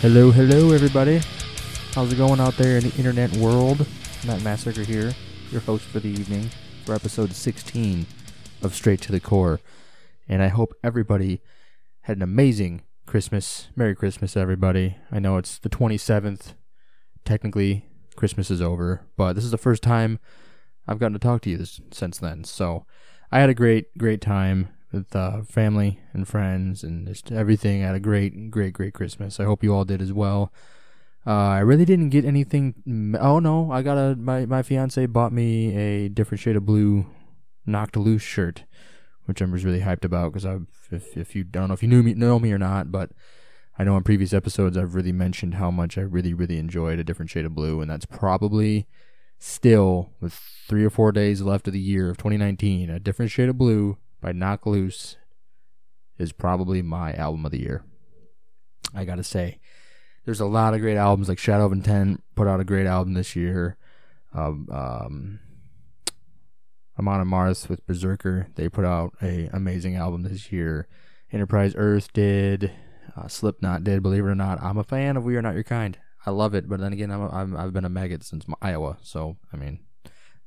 Hello, hello, everybody. How's it going out there in the internet world? Matt Massacre here, your host for the evening for episode 16 of Straight to the Core. And I hope everybody had an amazing Christmas. Merry Christmas, everybody. I know it's the 27th. Technically, Christmas is over, but this is the first time I've gotten to talk to you this, since then. So I had a great, great time with uh, family and friends and just everything. I had a great, great, great Christmas. I hope you all did as well. Uh, I really didn't get anything. Oh no, I got a my my fiance bought me a different shade of blue, knocked loose shirt, which I was really hyped about because I if if you don't know if you knew me know me or not, but I know in previous episodes I've really mentioned how much I really really enjoyed a different shade of blue, and that's probably still with three or four days left of the year of 2019, a different shade of blue by Knocked Loose is probably my album of the year. I gotta say, there's a lot of great albums. Like Shadow of Intent put out a great album this year. Um, um, Amon Amarth with Berserker, they put out a amazing album this year. Enterprise Earth did. Uh, Slipknot did. Believe it or not, I'm a fan of We Are Not Your Kind. I love it, but then again, I'm, a, I'm I've been a maggot since Iowa, so I mean,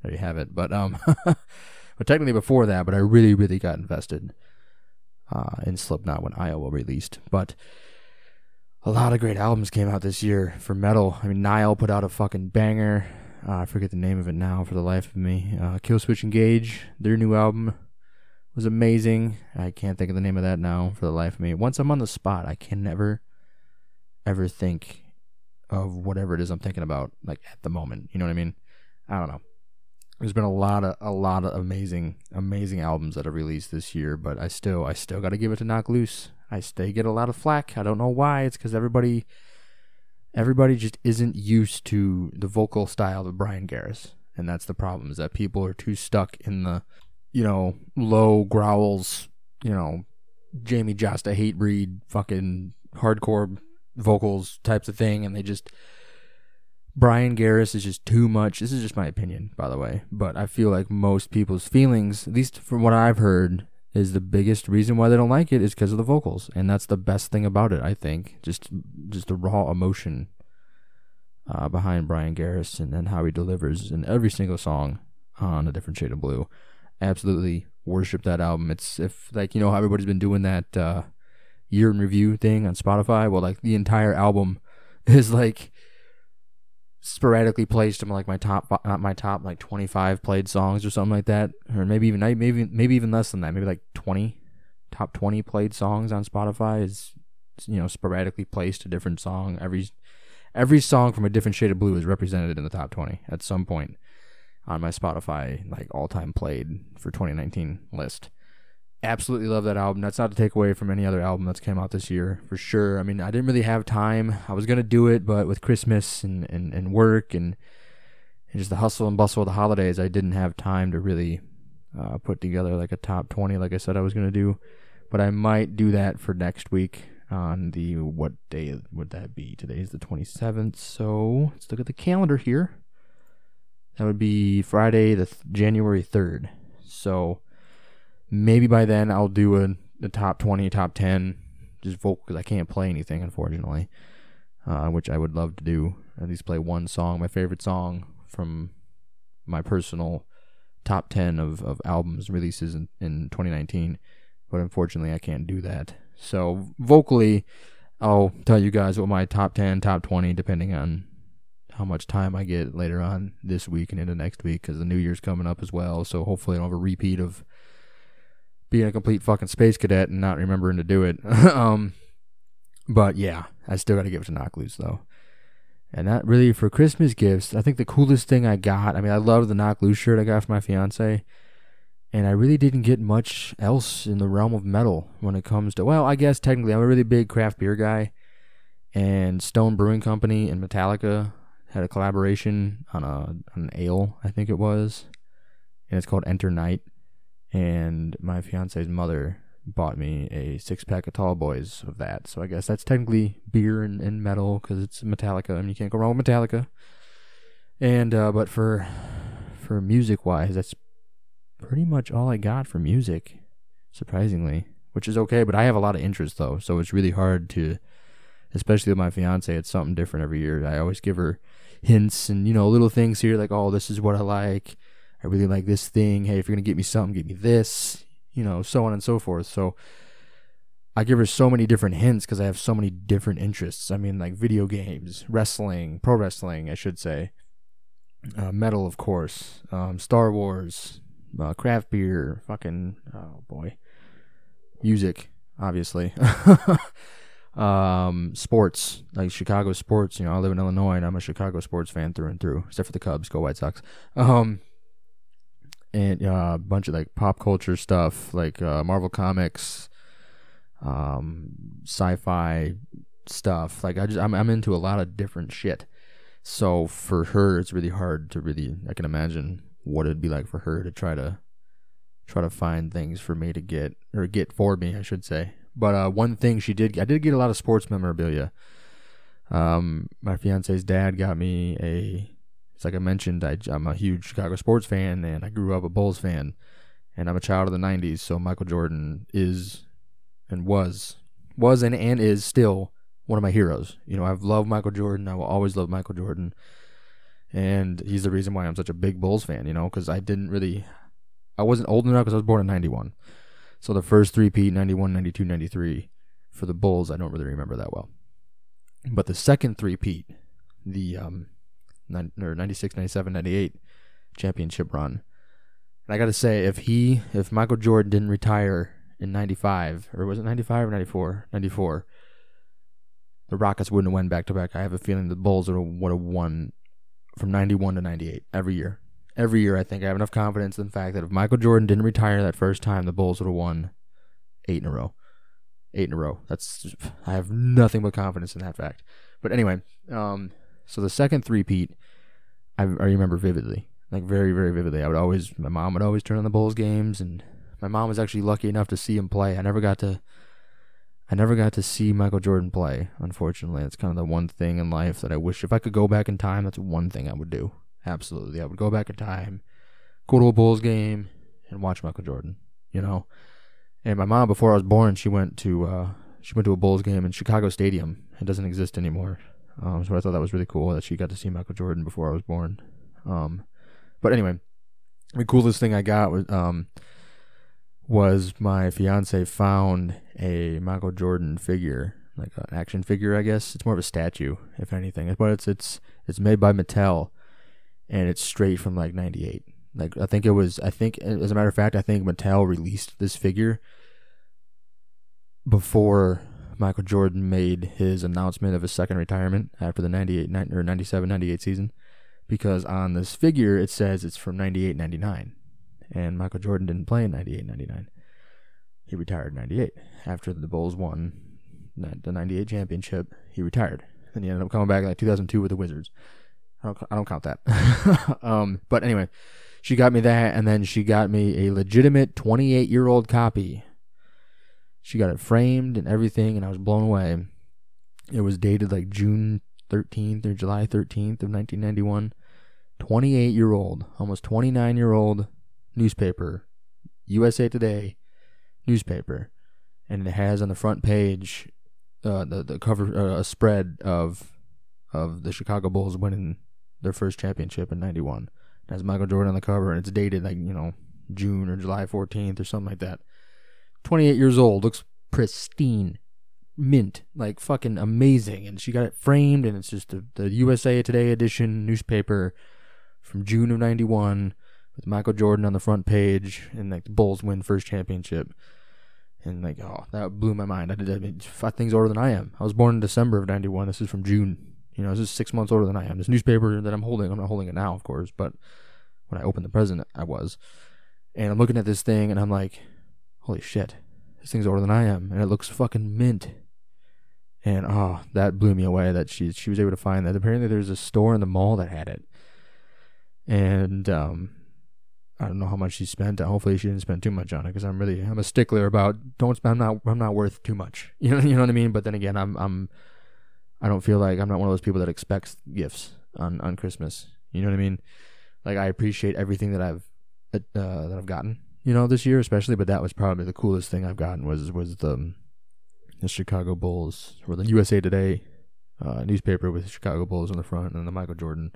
there you have it. But um, but technically before that, but I really really got invested uh, in Slipknot when Iowa released. But a lot of great albums came out this year for metal. I mean, Nile put out a fucking banger. Uh, I forget the name of it now for the life of me. Uh, Killswitch Engage, their new album was amazing. I can't think of the name of that now for the life of me. Once I'm on the spot, I can never, ever think of whatever it is I'm thinking about, like at the moment. You know what I mean? I don't know. There's been a lot of a lot of amazing amazing albums that have released this year, but I still I still got to give it to Knocked Loose. I still get a lot of flack. I don't know why. It's because everybody everybody just isn't used to the vocal style of Bryan Garris, and that's the problem. Is that people are too stuck in the you know low growls, you know Jamey Jasta Hatebreed fucking hardcore vocals types of thing, and they just Bryan Garris is just too much. This is just my opinion, by the way, but I feel like most people's feelings, at least from what I've heard, is the biggest reason why they don't like it is because of the vocals, and that's the best thing about it. I think just just the raw emotion uh, behind Bryan Garris and, and how he delivers in every single song on a different shade of blue. Absolutely worship that album. It's if like you know how everybody's been doing that uh, year in review thing on Spotify. Well, like the entire album is like sporadically placed them like my top not my top like 25 played songs or something like that or maybe even maybe maybe even less than that maybe like 20 top 20 played songs on Spotify is you know sporadically placed a different song. Every every song from a different shade of blue is represented in the top 20 at some point on my Spotify like all time played for 2019 list absolutely love that album. That's not to take away from any other album that's came out this year, for sure. I mean, I didn't really have time. I was gonna do it, but with Christmas and, and, and work and, and just the hustle and bustle of the holidays, I didn't have time to really uh, put together like a top twenty, like I said I was gonna do. But I might do that for next week on the what day would that be? Today is the twenty seventh, so let's look at the calendar here. That would be Friday, the th- January third. So maybe by then I'll do a, a top 20, top 10, just vocal because I can't play anything, unfortunately, uh, which I would love to do. At least play one song, my favorite song from my personal top 10 of, of albums releases in, in 2019. But unfortunately, I can't do that. So, vocally, I'll tell you guys what my top 10, top 20, depending on how much time I get later on this week and into next week because the new year's coming up as well. So, hopefully, I don't have a repeat of being a complete fucking space cadet and not remembering to do it. um, but yeah, I still got to give it to Knocked Loose though. And that really for Christmas gifts, I think the coolest thing I got. I mean, I love the Knocked Loose shirt I got for my fiance, and I really didn't get much else in the realm of metal when it comes to. Well, I guess technically I'm a really big craft beer guy, and Stone Brewing Company and Metallica had a collaboration on a on an ale, I think it was, and it's called Enter Night and my fiance's mother bought me a six pack of Tall Boys of that. So I guess that's technically beer and, and metal because it's Metallica. I mean, you can't go wrong with Metallica. And uh, but for for music wise, that's pretty much all I got for music, surprisingly, which is okay. But I have a lot of interest though, so it's really hard to. especially with my fiance, it's something different every year. I always give her hints and you know little things here like, oh, this is what I like. I really like this thing. Hey, if you're gonna get me something, get me this. You know, so on and so forth. So I give her so many different hints because I have so many different interests. I mean, like video games, wrestling, pro wrestling, I should say, uh, metal, of course, um, Star Wars, uh, craft beer, fucking oh boy, music, obviously. um, sports, like Chicago sports. You know, I live in Illinois, and I'm a Chicago sports fan through and through, except for the Cubs. Go White Sox. Um, and uh, a bunch of like pop culture stuff, like uh, Marvel comics, um, sci-fi stuff. Like I just, I'm, I'm into a lot of different shit. So for her, it's really hard to really. I can imagine what it'd be like for her to try to try to find things for me to get or get for me, I should say. But uh, one thing she did, I did get a lot of sports memorabilia. Um, my fiance's dad got me a. It's like I mentioned, I, I'm a huge Chicago sports fan, and I grew up a Bulls fan, and I'm a child of the '90s. So Michael Jordan is, and was, was and and is still one of my heroes. You know, I've loved Michael Jordan. I will always love Michael Jordan, and he's the reason why I'm such a big Bulls fan. You know, because I didn't really, I wasn't old enough because I was born in '91. So the first three-peat 91, 92, 93 for the Bulls, I don't really remember that well. But the second three-peat, the um, 96, 97, 98 championship run. And I got to say, if he, if Michael Jordan didn't retire in 95, or was it 95 or 94? 94, the Rockets wouldn't have won back to back. I have a feeling the Bulls would have won from 91 to 98 every year every year, I think I have enough confidence in the fact that if Michael Jordan didn't retire that first time, the Bulls would have won eight in a row. Eight in a row. That's I have nothing but confidence in that fact. But anyway, um, so the second three-peat, I, I remember vividly, like very, very vividly. I would always, my mom would always turn on the Bulls games, and my mom was actually lucky enough to see him play. I never got to, I never got to see Michael Jordan play. Unfortunately, it's kind of the one thing in life that I wish if I could go back in time, that's one thing I would do. Absolutely. I would go back in time, go to a Bulls game, and watch Michael Jordan, you know? And my mom, before I was born, she went to uh, she went to a Bulls game in Chicago Stadium. It doesn't exist anymore. Um, so I thought that was really cool that she got to see Michael Jordan before I was born. Um, but anyway, the coolest thing I got was um, was my fiance found a Michael Jordan figure, like an action figure, I guess. It's more of a statue, if anything. But it's it's it's made by Mattel and it's straight from like 98 like i think it was i think as a matter of fact i think mattel released this figure before michael jordan made his announcement of his second retirement after the 98 or 97 98 season because on this figure it says it's from 98 99 and michael jordan didn't play in 98 99 he retired in 98 after the bulls won the 98 championship he retired and he ended up coming back in like 2002 with the wizards I don't, I don't count that. um, but anyway, she got me that, and then she got me a legitimate 28 year old copy. She got it framed and everything, and I was blown away. It was dated like June 13th or July 13th of 1991. 28 year old, almost 29 year old newspaper, USA Today newspaper, and it has on the front page uh, the the cover uh, a spread of of the Chicago Bulls winning their first championship in 91. It has Michael Jordan on the cover, and it's dated like, you know, June or July 14th or something like that. 28 years old, looks pristine, mint, like fucking amazing. And she got it framed, and it's just the, the USA Today edition newspaper from June of 91 with Michael Jordan on the front page, and like the Bulls win first championship. And like, oh, that blew my mind. I did I mean, five things older than I am. I was born in December of 91. This is from June you know, this is six months older than I am. This newspaper that I'm holding, I'm not holding it now, of course, but when I opened the present, I was. And I'm looking at this thing and I'm like, holy shit, this thing's older than I am. And it looks fucking mint. And oh, that blew me away that she she was able to find that. Apparently there's a store in the mall that had it. And um I don't know how much she spent. Hopefully she didn't spend too much on it because I'm really I'm a stickler about don't spend. I'm not I'm not worth too much. You know you know what I mean. But then again, I'm I'm I don't feel like I'm not one of those people that expects gifts on on Christmas. You know what I mean? Like I appreciate everything that I've uh, that I've gotten, you know, this year especially. But that was probably the coolest thing I've gotten was was the the Chicago Bulls or the USA Today uh, newspaper with the Chicago Bulls on the front and the Michael Jordan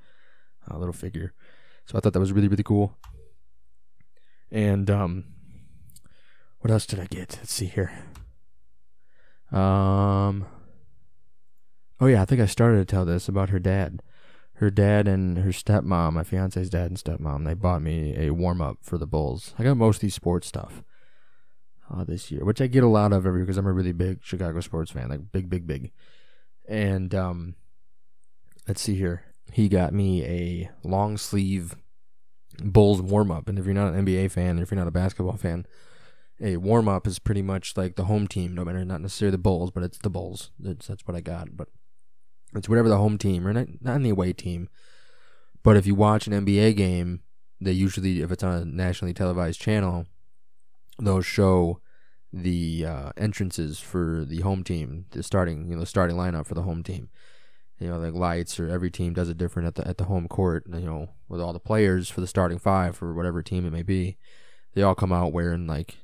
uh, little figure. So I thought that was really really cool. And um, what else did I get? Let's see here. Um. Oh yeah, I think I started to tell this about her dad. Her dad and her stepmom, my fiance's dad and stepmom, they bought me a warm up for the Bulls. I got most of these sports stuff uh, this year, which I get a lot of every because I'm a really big Chicago sports fan, like big, big, big. And um, let's see here. He got me a long sleeve Bulls warm up, and if you're not an NBA fan, if you're not a basketball fan, a warm up is pretty much like the home team, no matter not necessarily the Bulls, but it's the Bulls. That's that's what I got. But it's whatever the home team or not not the away team. But if you watch an NBA game, they usually if it's on a nationally televised channel, they'll show the uh, entrances for the home team, the starting you know starting lineup for the home team. You know, like lights or every team does it different at the at the home court. You know, with all the players for the starting five for whatever team it may be, they all come out wearing like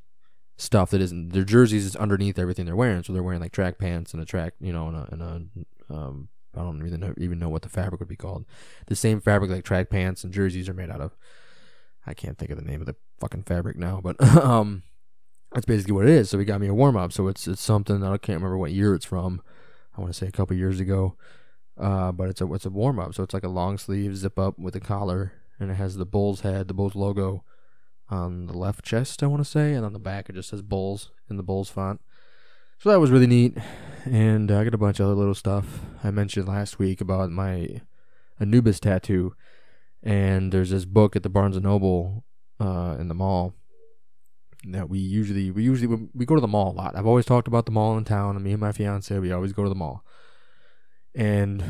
stuff that isn't their jerseys is underneath everything they're wearing. So they're wearing like track pants and a track, you know, and a, and a um, I don't even know, even know what the fabric would be called. The same fabric like track pants and jerseys are made out of. I can't think of the name of the fucking fabric now, but um, that's basically what it is. So he got me a warm up. So it's it's something I can't remember what year it's from. I want to say a couple years ago. Uh, but it's a it's a warm up. So it's like a long sleeve zip up with a collar, and it has the Bulls head, the Bulls logo on the left chest, I want to say, and on the back it just says Bulls in the Bulls font. So that was really neat, and I got a bunch of other little stuff. I mentioned last week about my Anubis tattoo, and there's this book at the Barnes and Noble uh, in the mall that we usually we usually we go to the mall a lot. I've always talked about the mall in town, and me and my fiance we always go to the mall, and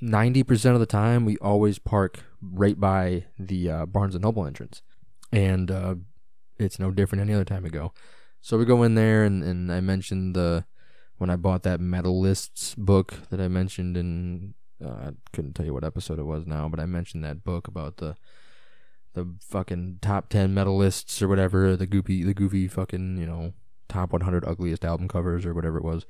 ninety percent of the time we always park right by the uh, Barnes and Noble entrance and uh, it's no different any other time we go. So we go in there, and, and I mentioned the when I bought that medalists book that I mentioned in uh, I couldn't tell you what episode it was now, but I mentioned that book about the the fucking top ten medalists or whatever, the goofy the goofy fucking you know top 100 ugliest album covers or whatever it was.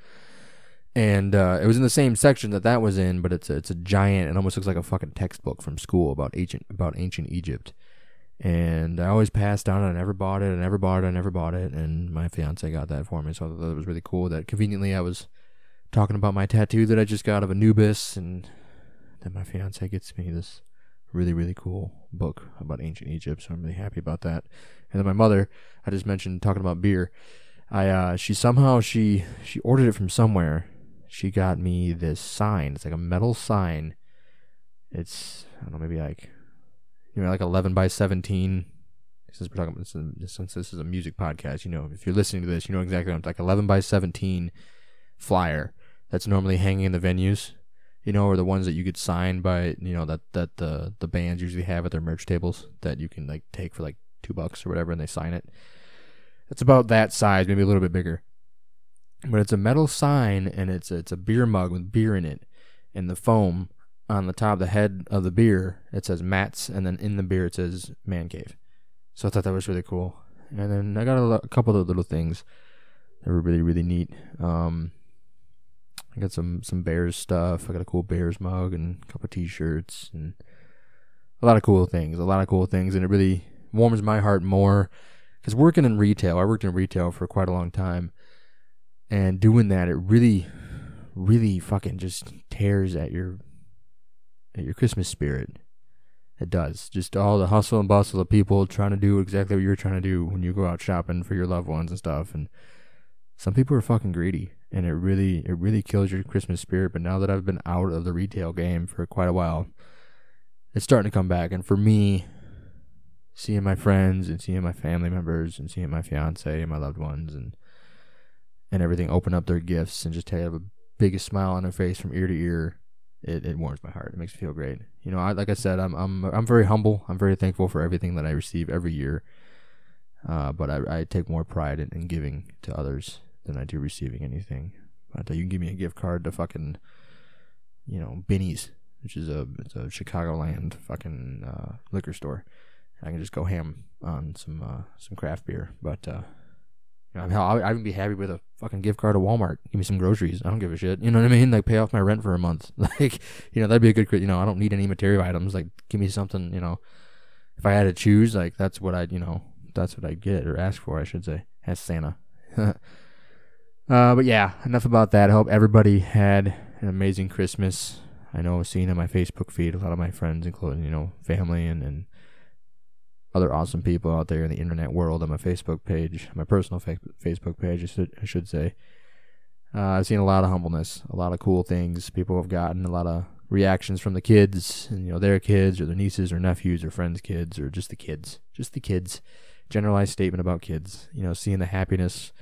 And uh, it was in the same section that that was in, but it's a, it's a giant. It almost looks like a fucking textbook from school about ancient about ancient Egypt and I always passed on it. I never bought it. I never bought it. I never bought it. And my fiance got that for me, so I thought it was really cool. That conveniently I was talking about my tattoo that I just got of Anubis, and then my fiance gets me this really really cool book about ancient Egypt. So I'm really happy about that. And then my mother, I just mentioned talking about beer. I uh, she somehow she she ordered it from somewhere. She got me this sign. It's like a metal sign. It's I don't know maybe like you know, like 11 by 17. Since we're talking about since this is a music podcast, you know, if you're listening to this, you know exactly what I'm like 11 by 17 flyer that's normally hanging in the venues, you know, or the ones that you could sign by, you know, that that the the bands usually have at their merch tables that you can like take for like two bucks or whatever, and they sign it. It's about that size, maybe a little bit bigger, but it's a metal sign and it's a, it's a beer mug with beer in it, and the foam on the top of the head of the beer it says Matt's, and then in the beer it says Man Cave. So I thought that was really cool. And then I got a, a couple of little things that were really really neat. Um, I got some some Bears stuff. I got a cool Bears mug and a couple T-shirts and a lot of cool things. A lot of cool things, and it really warms my heart more because working in retail, I worked in retail for quite a long time, and doing that, it really, really fucking just tears at your your Christmas spirit. It does. Just all the hustle and bustle of people trying to do exactly what you're trying to do when you go out shopping for your loved ones and stuff. And some people are fucking greedy, and it really, it really kills your Christmas spirit. But now that I've been out of the retail game for quite a while, it's starting to come back. And for me, seeing my friends and seeing my family members and seeing my fiance and my loved ones and and everything open up their gifts and just have a biggest smile on their face from ear to ear it, it warms my heart. It makes me feel great. You know, I, like I said, I'm I'm I'm very humble. I'm very thankful for everything that I receive every year. Uh, but I, I take more pride in, in giving to others than I do receiving anything. But uh, you can give me a gift card to fucking, you know, Binny's, which is a it's a Chicagoland fucking uh, liquor store. I can just go ham on some uh, some craft beer. But uh, You know, hell, I, I'd be happy with a fucking gift card to Walmart. Give me some groceries. I don't give a shit. You know what I mean? Like pay off my rent for a month. Like, you know, that'd be a good. You know, I don't need any material items. Like, give me something. You know, if I had to choose, like that's what I'd. You know, that's what I'd get or ask for. I should say, as Santa. uh, but yeah, enough about that. I hope everybody had an amazing Christmas. I know seeing on my Facebook feed a lot of my friends, including you know family and and other awesome people out there in the internet world on my Facebook page, my personal fa- Facebook page, I should, I should say. Uh, I've seen a lot of humbleness, a lot of cool things people have gotten, a lot of reactions from the kids, and you know their kids or their nieces or nephews or friends' kids or just the kids, just the kids. Generalized statement about kids, you know, seeing the happiness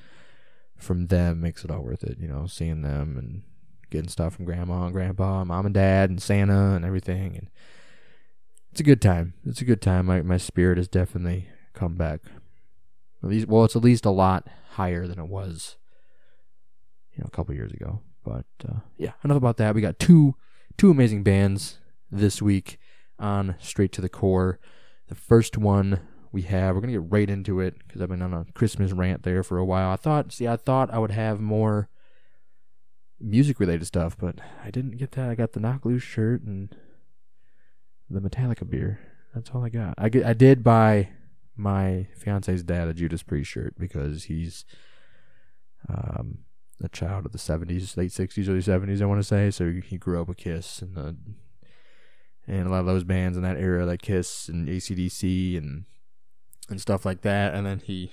from them makes it all worth it. You know, seeing them and getting stuff from grandma and grandpa, and mom and dad, and Santa and everything, and it's a good time. It's a good time. My my spirit has definitely come back. At least, well, it's at least a lot higher than it was, you know, a couple years ago. But uh, yeah, enough about that. We got two two amazing bands this week on Straight to the Core. The first one we have, we're gonna get right into it because I've been on a Christmas rant there for a while. I thought, see, I thought I would have more music related stuff, but I didn't get that. I got the Knocked Loose shirt and the Metallica beer. That's all I got. I, I did buy my fiance's dad a Judas Priest shirt because he's um, a child of the 70s, late 60s, early 70s, I want to say. So he grew up with Kiss and the, and a lot of those bands in that era, like Kiss and ACDC and and stuff like that. And then he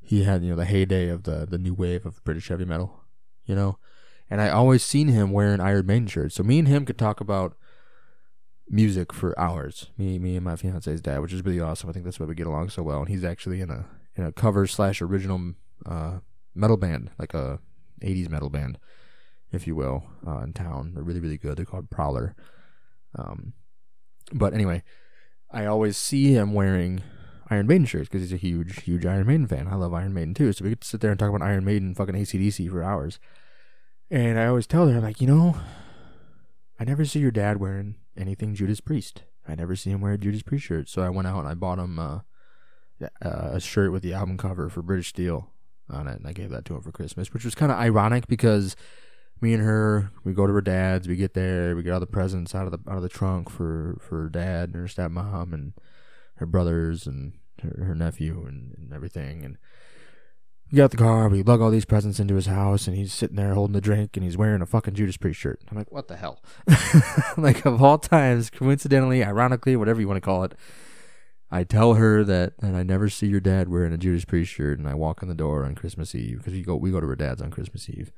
he had you know the heyday of the the new wave of British heavy metal, you know. And I always seen him wearing Iron Maiden shirts. So me and him could talk about music for hours. Me, me and my fiance's dad, which is really awesome. I think that's why we get along so well. And he's actually in a in a cover slash original uh, metal band, like a '80s metal band, if you will, uh, in town. They're really really good. They're called Prowler. Um, but anyway, I always see him wearing Iron Maiden shirts because he's a huge huge Iron Maiden fan. I love Iron Maiden too, so we could sit there and talk about Iron Maiden, fucking ACDC for hours. And I always tell her I'm like, you know, I never see your dad wearing anything Judas Priest. I never see him wear a Judas Priest shirt. So I went out and I bought him uh, a shirt with the album cover for British Steel on it, and I gave that to him for Christmas, which was kind of ironic because me and her, we go to her dad's, we get there, we get all the presents out of the out of the trunk for for her dad and her stepmom and her brothers and her, her nephew and, and everything, and we got the car, we lug all these presents into his house, and he's sitting there holding a drink, and he's wearing a fucking Judas Priest shirt. I'm like, what the hell? like, of all times, coincidentally, ironically, whatever you want to call it, I tell her that, that I never see your dad wearing a Judas Priest shirt, and I walk in the door on Christmas Eve, because we go, we go to her dad's on Christmas Eve,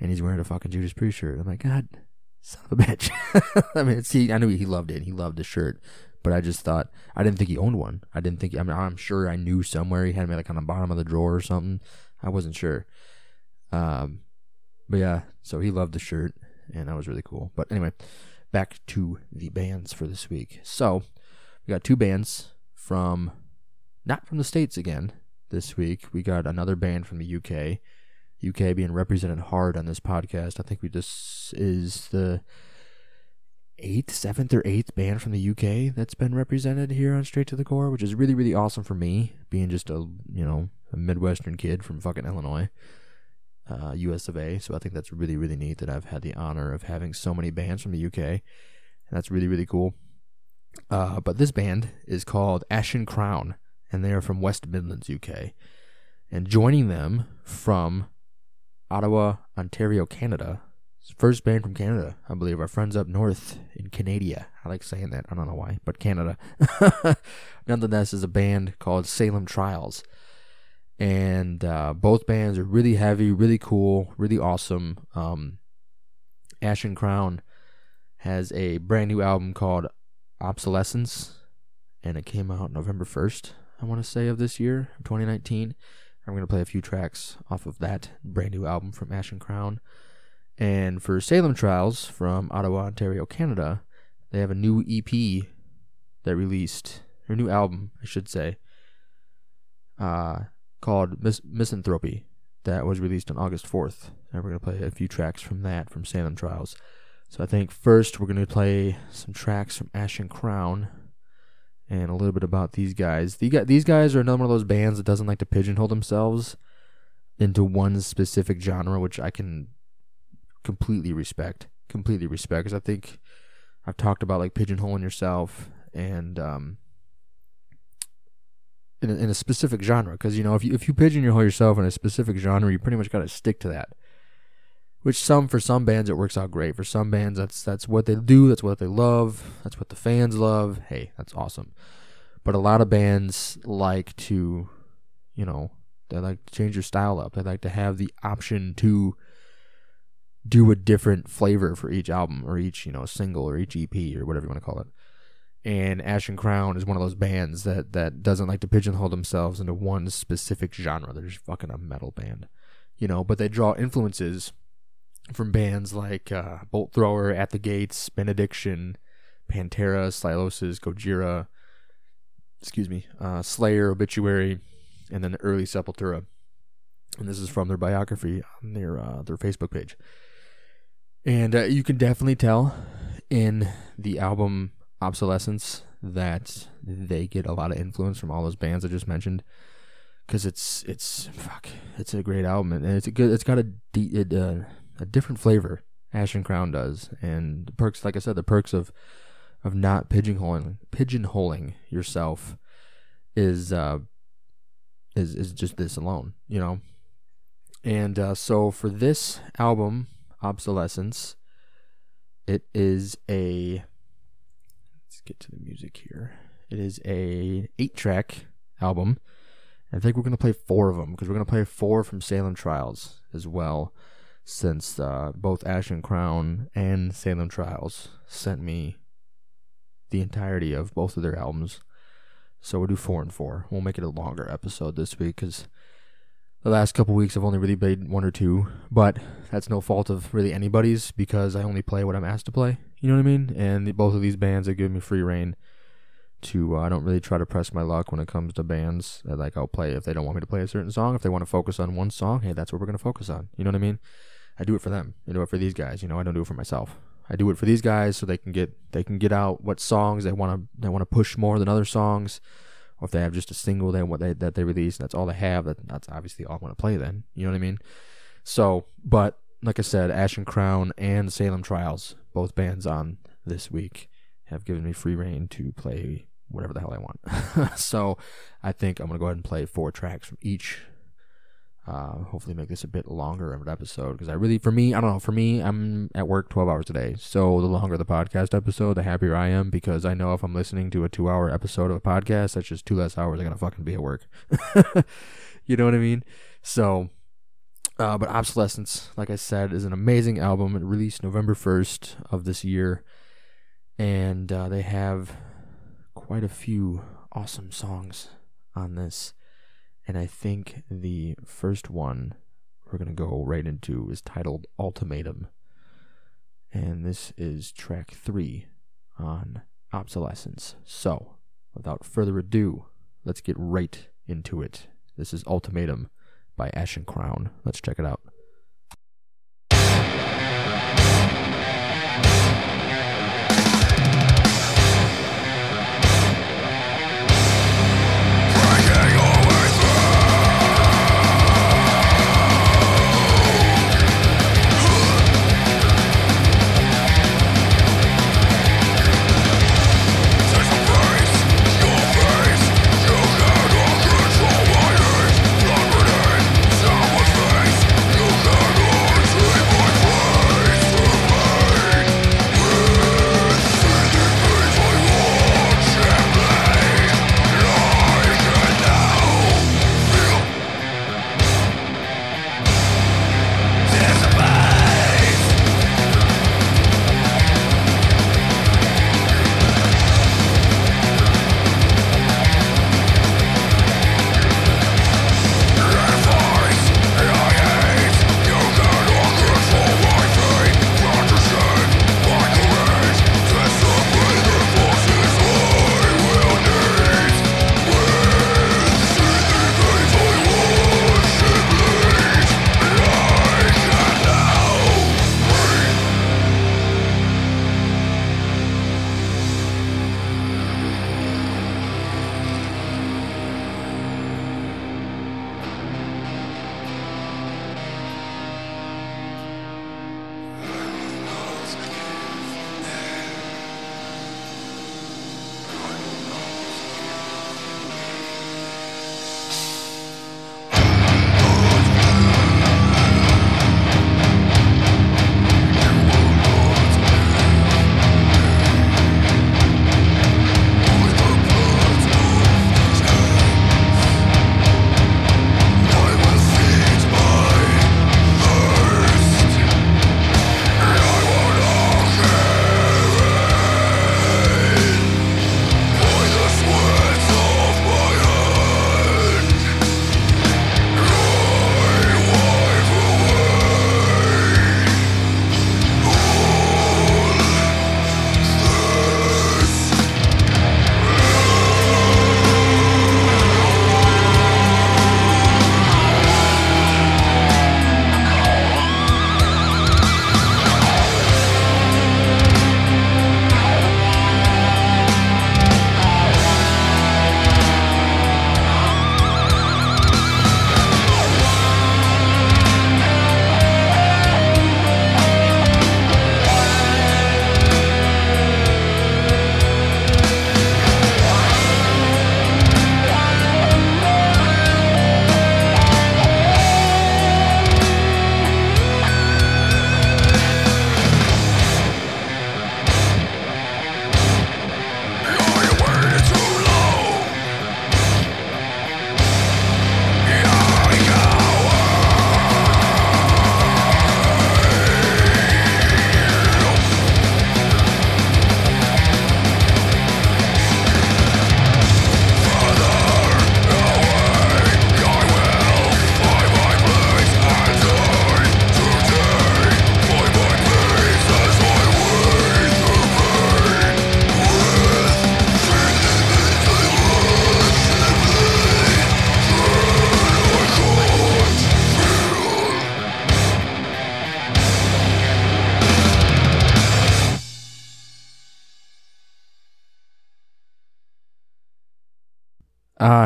and he's wearing a fucking Judas Priest shirt. I'm like, God, son of a bitch. I mean, see, I knew he loved it. He loved the shirt but I just thought I didn't think he owned one. I didn't think. I mean, I'm sure I knew somewhere he had me like on the bottom of the drawer or something. I wasn't sure. Um, but yeah, so he loved the shirt, and that was really cool. But anyway, back to the bands for this week. So we got two bands from not from the states again this week. We got another band from the UK. UK being represented hard on this podcast. I think we just is the eighth, seventh, or eighth band from the UK that's been represented here on Straight to the Core, which is really, really awesome for me, being just a you know a Midwestern kid from fucking Illinois, uh, US of A. So I think that's really, really neat that I've had the honor of having so many bands from the UK, and that's really, really cool. Uh, but this band is called Ashen Crown, and they are from West Midlands, UK. And joining them from Ottawa, Ontario, Canada, First band from Canada, I believe. Our friends up north in Canada. I like saying that. I don't know why, but Canada. Nonetheless, is a band called Salem Trials. And uh, both bands are really heavy, really cool, really awesome. Um, Ashen Crown has a brand new album called Obsolescence, and it came out November 1st, I want to say, of this year, 2019. I'm going to play a few tracks off of that brand new album from Ashen Crown. And for Salem Trials from Ottawa, Ontario, Canada, they have a new EP that released, or new album, I should say, uh, called Mis- Misanthropy that was released on August 4th. And we're going to play a few tracks from that, from Salem Trials. So I think first we're going to play some tracks from Ashen Crown, and a little bit about these guys. These guys are another one of those bands that doesn't like to pigeonhole themselves into one specific genre, which I can completely respect. Completely respect because I think I've talked about like pigeonholing yourself and um, in a, in a specific genre. Because you know, if you if you pigeonhole yourself in a specific genre, you pretty much got to stick to that. Which some for some bands it works out great. For some bands, that's that's what they do. That's what they love. That's what the fans love. Hey, that's awesome. But a lot of bands like to, you know, they like to change their style up. They like to have the option to do a different flavor for each album or each, you know, single or each EP or whatever you want to call it. And Ashen Crown is one of those bands that that doesn't like to pigeonhole themselves into one specific genre. They're just fucking a metal band, you know. But they draw influences from bands like uh, Bolt Thrower, At the Gates, Benediction, Pantera, Sylosis, Gojira, excuse me, uh, Slayer, Obituary, and then the early Sepultura. And this is from their biography on their uh, their Facebook page. And uh, you can definitely tell in the album Obsolescence that they get a lot of influence from all those bands I just mentioned. Because it's it's fuck, it's a great album and it's a good. It's got a it, uh, a different flavor. Ashen Crown does, and the perks, like I said, the perks of of not pigeonholing pigeonholing yourself is uh, is is just this alone, you know. And uh, so for this album, Obsolescence, it is a let's get to the music here. It is a eight track album. I think we're gonna play four of them because we're gonna play four from Salem Trials as well, since uh, both Ashen Crown and Salem Trials sent me the entirety of both of their albums. So we'll do four and four. We'll make it a longer episode this week because the last couple weeks I've only really played one or two, but that's no fault of really anybody's because I only play what I'm asked to play. You know what I mean? And the, both of these bands have given me free reign to. Uh, I don't really try to press my luck when it comes to bands. I, like I'll play if they don't want me to play a certain song. If they want to focus on one song, hey, that's what we're gonna focus on. You know what I mean? I do it for them. You know it for these guys. You know I don't do it for myself. I do it for these guys so they can get they can get out what songs they want to they want to push more than other songs, or if they have just a single they what they that they release and that's all they have. That that's obviously all I want to play. Then you know what I mean. So, but like I said, Ashen Crown and Salem Trials, both bands on this week, have given me free reign to play whatever the hell I want. so, I think I'm gonna go ahead and play four tracks from each uh, hopefully, make this a bit longer of an episode because I really, for me, I don't know. For me, I'm at work 12 hours a day. So the longer the podcast episode, the happier I am because I know if I'm listening to a two hour episode of a podcast, that's just two less hours I'm to fucking be at work. you know what I mean? So, uh, but Obsolescence, like I said, is an amazing album. It released November 1st of this year. And uh, they have quite a few awesome songs on this. And I think the first one we're going to go right into is titled Ultimatum. And this is track three on Obsolescence. So, without further ado, let's get right into it. This is Ultimatum by Ashen Crown. Let's check it out.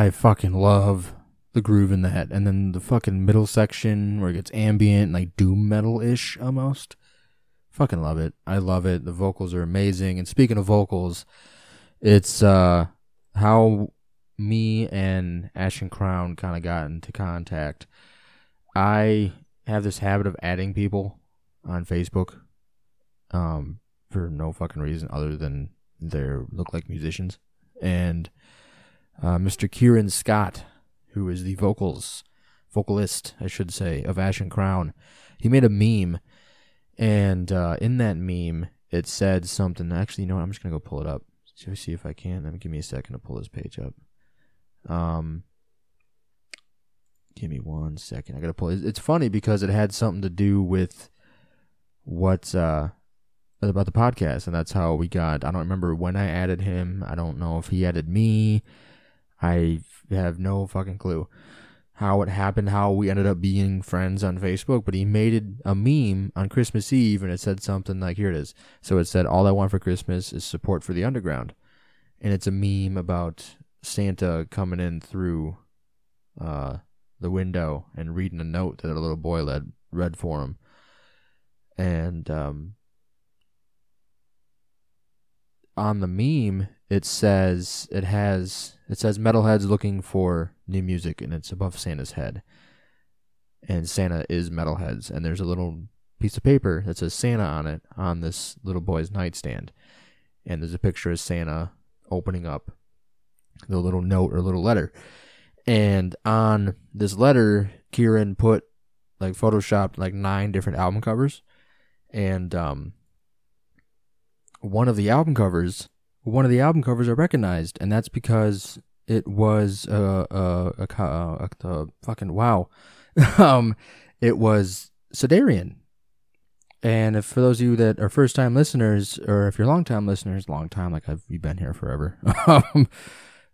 I fucking love the groove in that. And then the fucking middle section where it gets ambient, and like doom metal ish almost. Fucking love it. I love it. The vocals are amazing. And speaking of vocals, it's uh how me and Ashen Crown kind of got into contact. I have this habit of adding people on Facebook um for no fucking reason other than they look like musicians. And uh, Mr. Kieran Scott, who is the vocals vocalist, I should say, of Ashen Crown, he made a meme, and uh, in that meme it said something. Actually, you know what? I'm just gonna go pull it up. See if I can. Let me give me a second to pull this page up. Um, give me one second. I gotta pull. It. It's funny because it had something to do with what uh about the podcast, and that's how we got. I don't remember when I added him. I don't know if he added me. I have no fucking clue how it happened, how we ended up being friends on Facebook, but he made it a meme on Christmas Eve and it said something like, here it is. So it said, All I want for Christmas is support for the underground. And it's a meme about Santa coming in through uh, the window and reading a note that a little boy led, read for him. And um, on the meme, it says it has it says metalheads looking for new music, and it's above Santa's head. And Santa is metalheads, and there's a little piece of paper that says Santa on it on this little boy's nightstand, and there's a picture of Santa opening up the little note or little letter. And on this letter, Kieran put like photoshopped like nine different album covers, and um, one of the album covers, one of the album covers I recognized, and that's because it was uh, uh, a, a, a, a fucking wow, um, it was Sedarian. And if for those of you that are first time listeners, or if you're long time listeners, long time like I've you've been here forever. Um,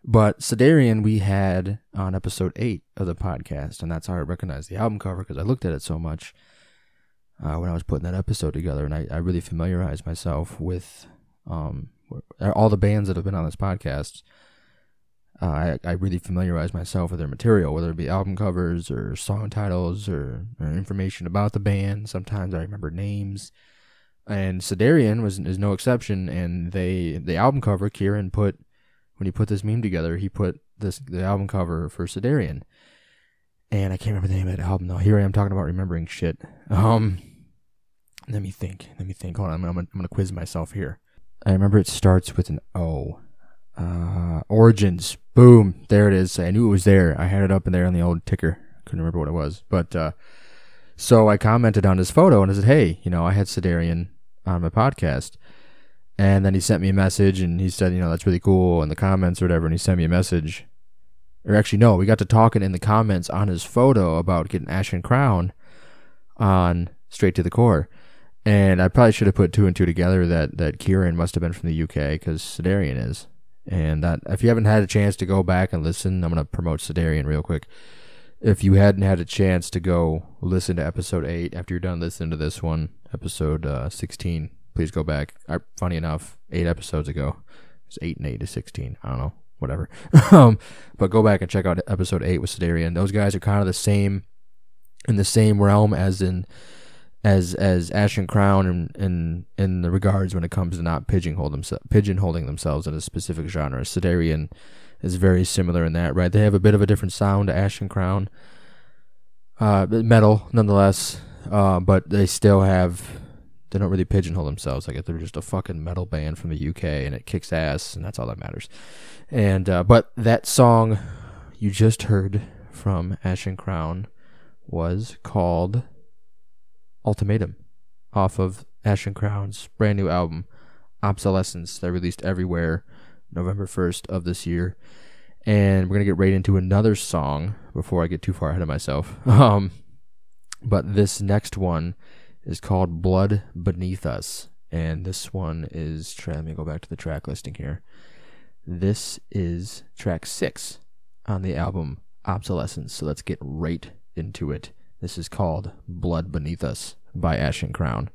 but Sedarian we had on episode eight of the podcast, and that's how I recognized the album cover because I looked at it so much uh, when I was putting that episode together, and I, I really familiarized myself with um, all the bands that have been on this podcast. Uh, I, I really familiarized myself with their material, whether it be album covers or song titles or, or information about the band. Sometimes I remember names. And Sedarian was is no exception. And they the album cover, Kieran put when he put this meme together, he put this the album cover for Sedarian and I can't remember the name of that album though. Here I am talking about remembering shit. Um, let me think. Let me think. Hold on. I'm gonna, I'm gonna quiz myself here. I remember it starts with an O. Uh, Origins. Boom. There it is. I knew it was there. I had it up in there on the old ticker. Couldn't remember what it was. But uh, so I commented on his photo and I said, "Hey, you know, I had Sedarian on my podcast." And then he sent me a message and he said, "You know, that's really cool." In the comments or whatever, and he sent me a message or actually no, we got to talking in the comments on his photo about getting Ashen Crown on Straight to the Core. And I probably should have put two and two together that, that Kieran must have been from the UK because Sedarian is. And that if you haven't had a chance to go back and listen, I'm going to promote Sedarian real quick. If you hadn't had a chance to go listen to episode 8 after you're done listening to this one, episode uh, 16, please go back. I, funny enough, eight episodes ago. It's 8 and 8 to 16. I don't know whatever. um, but go back and check out episode eight with Sedarian. Those guys are kind of the same in the same realm as in as as Ashen Crown and in, in, in the regards when it comes to not pigeonhole themselves pigeonholing themselves in a specific genre. Sedarian is very similar in that, right? They have a bit of a different sound to Ashen Crown. Uh, metal nonetheless, uh, but they still have they don't really pigeonhole themselves. Like they're just a fucking metal band from the UK and it kicks ass and that's all that matters. And uh, but that song you just heard from Ashen Crown was called Ultimatum off of Ashen Crown's brand new album Obsolescence that released everywhere November 1st of this year. And we're going to get right into another song before I get too far ahead of myself. Um, but this next one is called Blood Beneath Us. And this one is, let me go back to the track listing here. This is track six on the album Obsolescence. So let's get right into it. This is called Blood Beneath Us by Ashen Crown.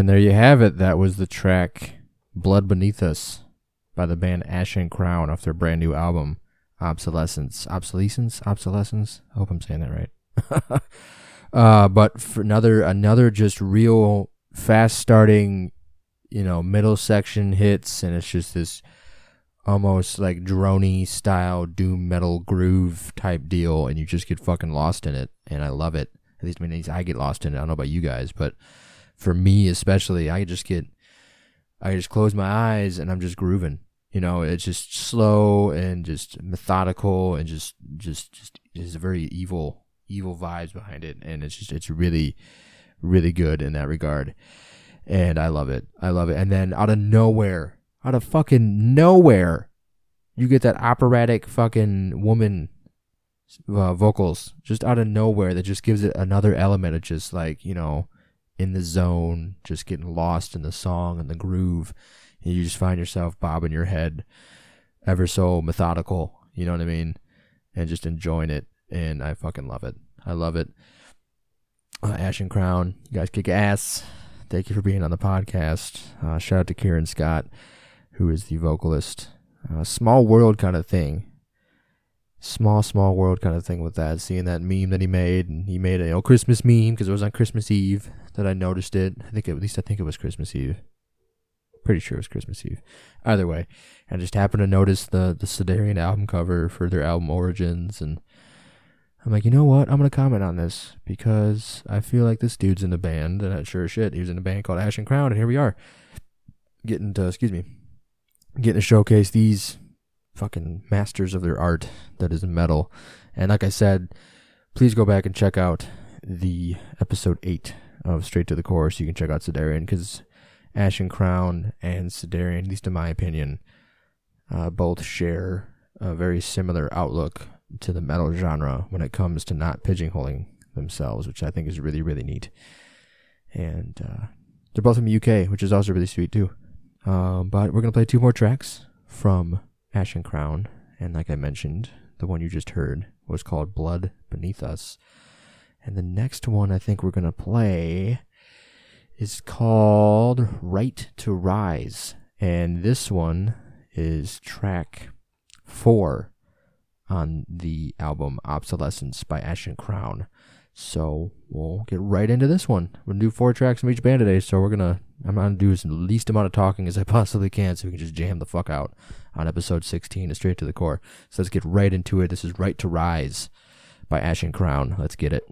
And there you have it. That was the track Blood Beneath Us by the band Ashen Crown off their brand new album, Obsolescence. Obsolescence? Obsolescence? I hope I'm saying that right. uh, but for another another just real fast starting, you know, middle section hits and it's just this almost like drony style doom metal groove type deal and you just get fucking lost in it and I love it. At least I mean I get lost in it. I don't know about you guys, but for me especially, I just get I just close my eyes and I'm just grooving. You know, it's just slow and just methodical and just just just just very evil evil vibes behind it and it's just it's really really good in that regard. And I love it. I love it. And then out of nowhere, out of fucking nowhere, you get that operatic fucking woman uh, vocals just out of nowhere that just gives it another element of just like, you know, in the zone, just getting lost in the song and the groove. And you just find yourself bobbing your head ever so methodical, you know what I mean? And just enjoying it. And I fucking love it. I love it. Uh, and Crown, you guys kick ass. Thank you for being on the podcast. Uh, shout out to Kieran Scott, who is the vocalist. Uh, small world kind of thing small small world kind of thing with that seeing that meme that he made and he made a you know, christmas meme because it was on christmas eve that i noticed it. I think at least i think it was christmas eve. Pretty sure it was christmas eve. Either way i just happened to notice the the Sedarian album cover for their album origins and i'm like you know what? I'm gonna comment on this because i feel like this dude's in the band. And sure shit he was in a band called ashen crown and here we are getting to excuse me getting to showcase these fucking masters of their art that is metal. And like I said, please go back and check out the episode 8 of Straight to the Core so you can check out Sedarian because Ashen Crown and Sedarian, at least in my opinion, uh, both share a very similar outlook to the metal genre when it comes to not pigeonholing themselves, which I think is really, really neat. And uh, they're both from the UK, which is also really sweet too. Um, but we're going to play two more tracks from Ashen Crown, and like I mentioned, the one you just heard was called Blood Beneath Us. And the next one I think we're going to play is called Right to Rise. And this one is track four on the album Obsolescence by Ashen Crown. So we'll get right into this one. We're gonna do four tracks from each band today, so we're gonna I'm gonna do as least amount of talking as I possibly can so we can just jam the fuck out on episode 16 straight to the core. So let's get right into it. This is Right to Rise by Ashen Crown. Let's get it.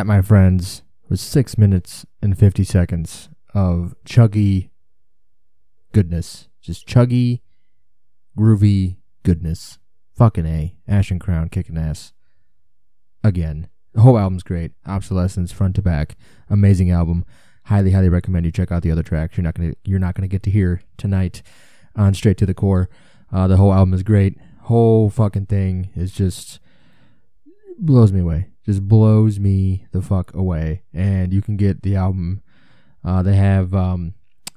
That, my friends, was six minutes and 50 seconds of chuggy goodness. Just chuggy, groovy goodness. Fucking A. Ashen Crown kicking ass. Again. The whole album's great. Obsolescence, front to back. Amazing album. Highly, highly recommend you check out the other tracks. You're not gonna you're not gonna get to hear tonight on Straight to the Core. Uh, the whole album is great. Whole fucking thing is just blows me away. Just blows me the fuck away. And you can get the album. Uh, they have um,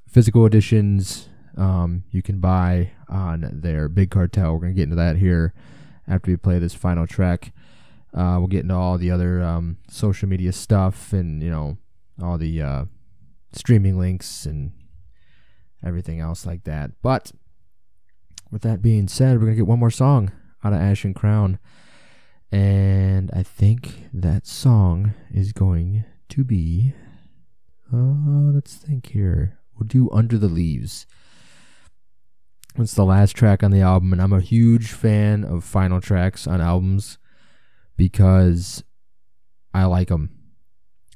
physical editions. Um, you can buy on their Big Cartel. We're gonna get into that here after we play this final track. Uh, we'll get into all the other um, social media stuff and you know all the uh, streaming links and everything else like that. But with that being said, we're gonna get one more song out of Ashen Crown, and I think that song is going to be. Uh, let's think here. We'll do Under the Leaves. It's the last track on the album, and I'm a huge fan of final tracks on albums because I like them.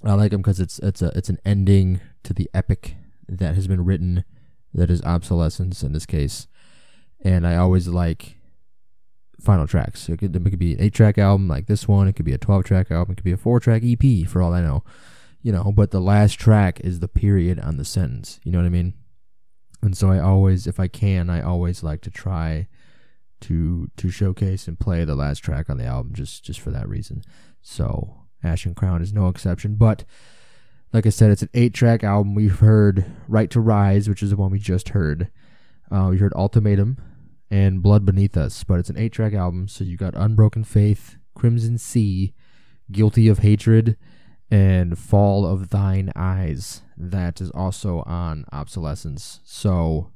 I like them because it's it's a it's an ending to the epic that has been written, that is obsolescence in this case, and I always like final tracks. It could, it could be an eight track album like this one. It could be a twelve track album. It could be a four track EP for all I know, you know. But the last track is the period on the sentence. You know what I mean? And so I always, if I can, I always like to try to to showcase and play the last track on the album just just for that reason. So Ashen Crown is no exception. But like I said, it's an eight track album. We've heard Right to Rise, which is the one we just heard. Uh, we heard Ultimatum and Blood Beneath Us, but it's an eight track album. So you got Unbroken Faith, Crimson Sea, Guilty of Hatred, and Fall of Thine Eyes. That is also on Obsolescence. So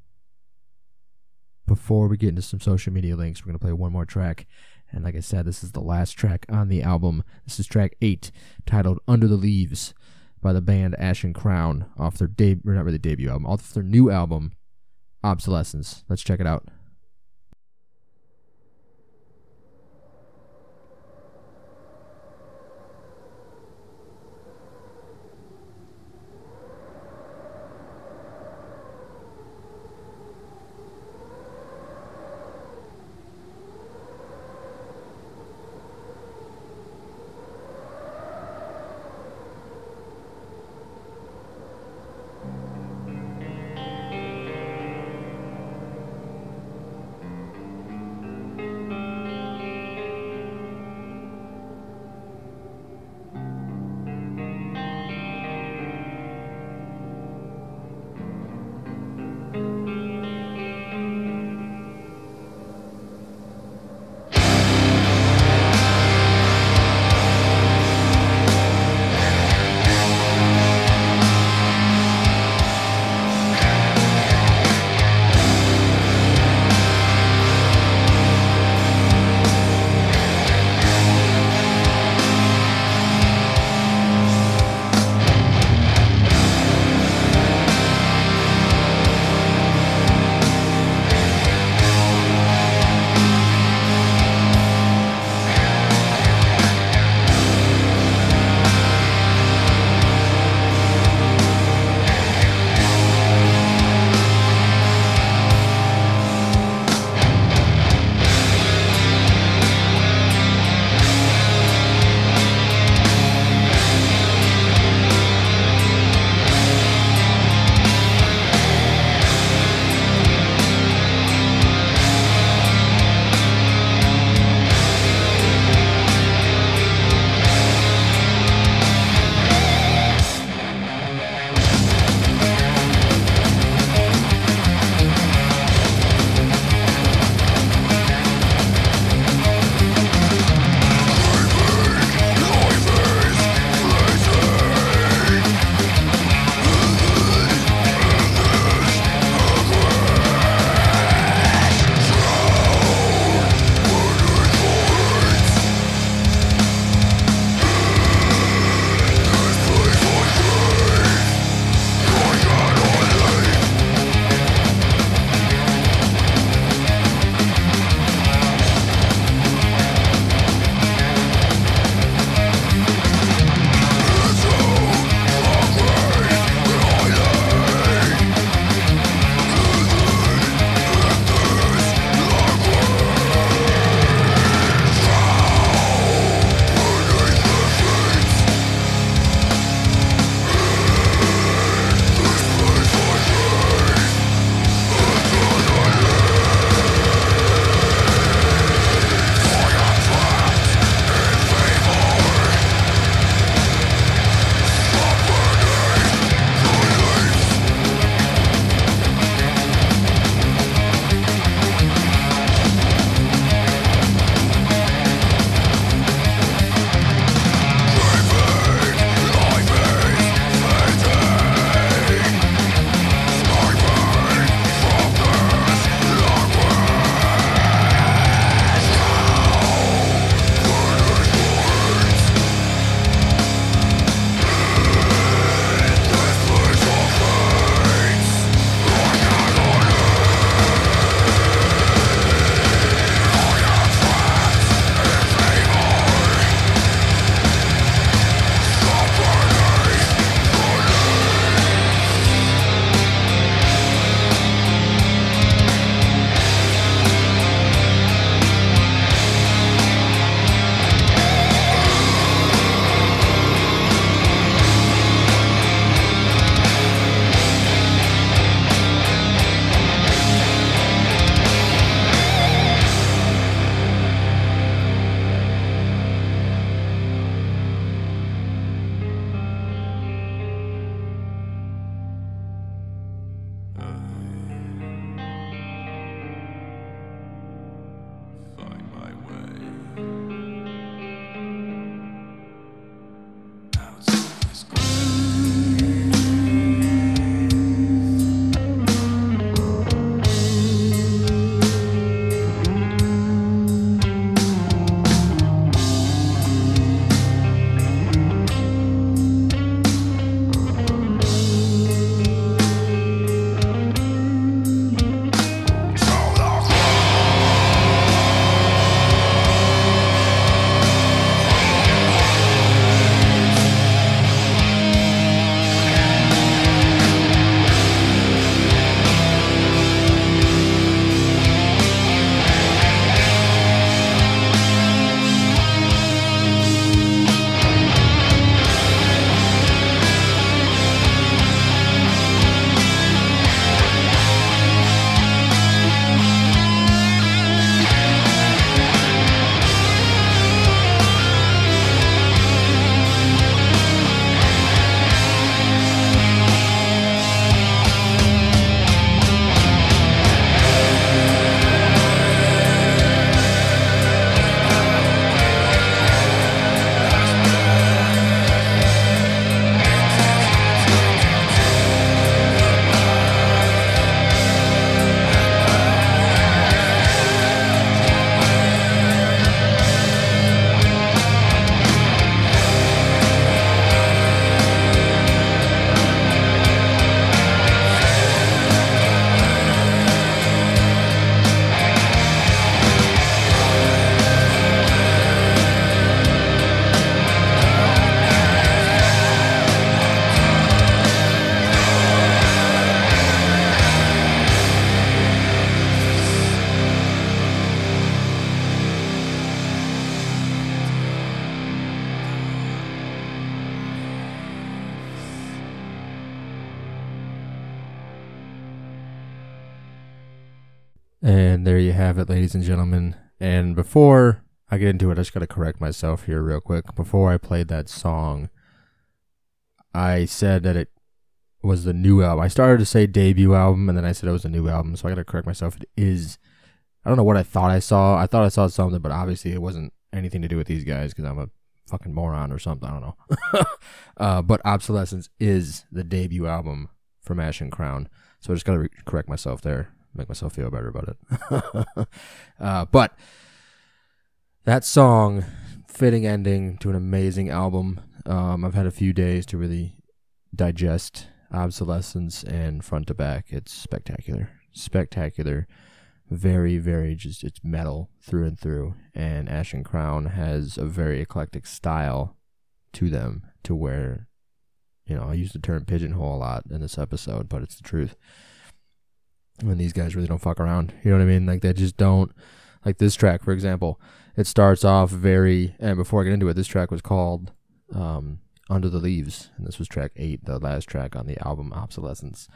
before we get into some social media links, we're going to play one more track. And like I said, this is the last track on the album. This is track eight, titled Under the Leaves by the band Ashen Crown off their debut, not really debut album, off their new album, Obsolescence. Let's check it out. Ladies and gentlemen. And before I get into it, I just got to correct myself here real quick. Before I played that song, I said that it was the new album. I started to say debut album, and then I said it was a new album. So I got to correct myself. It is. I don't know what I thought I saw. I thought I saw something, but obviously it wasn't anything to do with these guys because I'm a fucking moron or something. I don't know. uh, but Obsolescence is the debut album from Ashen Crown. So I just got to re- correct myself there, make myself feel better about it. uh, but that song, fitting ending to an amazing album. Um, I've had a few days to really digest Obsolescence and front to back. It's spectacular. Spectacular very, very just it's metal through and through. And Ashen Crown has a very eclectic style to them, to where, you know, I use the term pigeonhole a lot in this episode, but it's the truth. And these guys really don't fuck around. You know what I mean? Like they just don't. Like this track, for example, it starts off very. And before I get into it, this track was called um, "Under the Leaves," and this was track eight, the last track on the album Obsolescence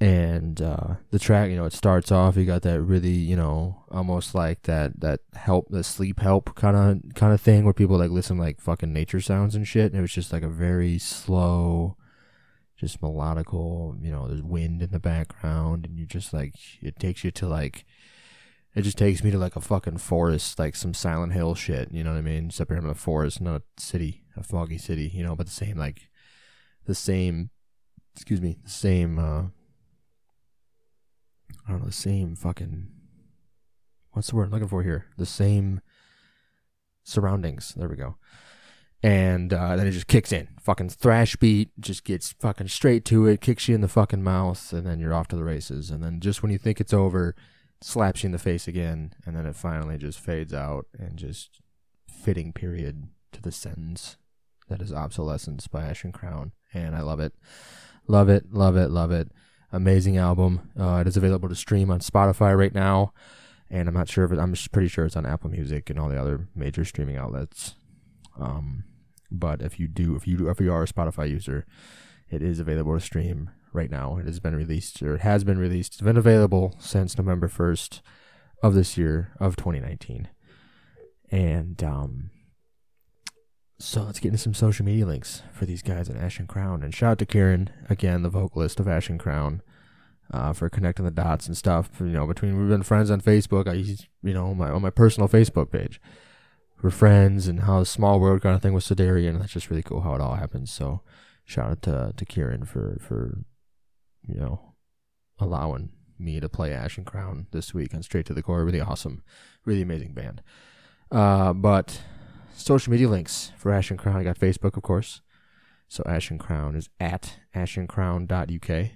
and uh, the track you know it starts off you got that really you know almost like that that help the sleep help kind of kind of thing where people like listen like fucking nature sounds and shit and it was just like a very slow just melodical you know there's wind in the background and you're just like it takes you to like it just takes me to like a fucking forest like some silent hill shit you know what i mean up here in a forest not a city a foggy city you know but the same like the same excuse me the same uh I don't know, the same fucking what's the word I'm looking for here? The same surroundings. There we go. And uh, then it just kicks in. Fucking thrash beat, just gets fucking straight to it, kicks you in the fucking mouth, and then you're off to the races. And then just when you think it's over, slaps you in the face again, and then it finally just fades out and just fitting period to the sentence that is obsolescence by Ashen Crown. And I love it. Love it, love it, love it amazing album. Uh, it is available to stream on Spotify right now, and I'm not sure if it, I'm pretty sure it's on Apple Music and all the other major streaming outlets. Um, but if you do, if you if you are a Spotify user, it is available to stream right now. It has been released or it has been released. It's been available since November 1st of this year of 2019. And um, so let's get into some social media links for these guys at Ashen Crown. And shout out to Kieran, again, the vocalist of Ashen Crown, uh, for connecting the dots and stuff. You know, between we've been friends on Facebook. I you know, my on my personal Facebook page. We're friends and how the small world kind of thing with Sedarian. That's just really cool how it all happens. So shout out to to Kieran for for you know allowing me to play Ashen Crown this week on Straight to the Core. Really awesome, really amazing band. Uh, but social media links for Ashen Crown. I got Facebook, of course. So Ashen Crown is at ashencrown.uk.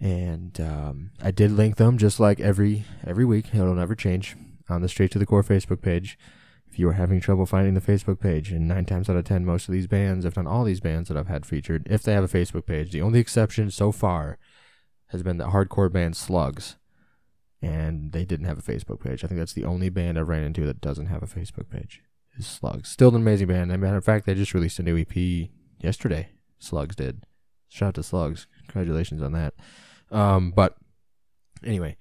And um, I did link them just like every every week. It'll never change on the Straight to the Core Facebook page. You are having trouble finding the Facebook page, and nine times out of ten, most of these bands, if not all these bands that I've had featured, if they have a Facebook page, the only exception so far has been the hardcore band Slugs, and they didn't have a Facebook page. I think that's the only band I've ran into that doesn't have a Facebook page is Slugs. Still an amazing band. As a matter of fact, they just released a new EP yesterday. Slugs did. Shout out to Slugs. Congratulations on that. Um, but anyway,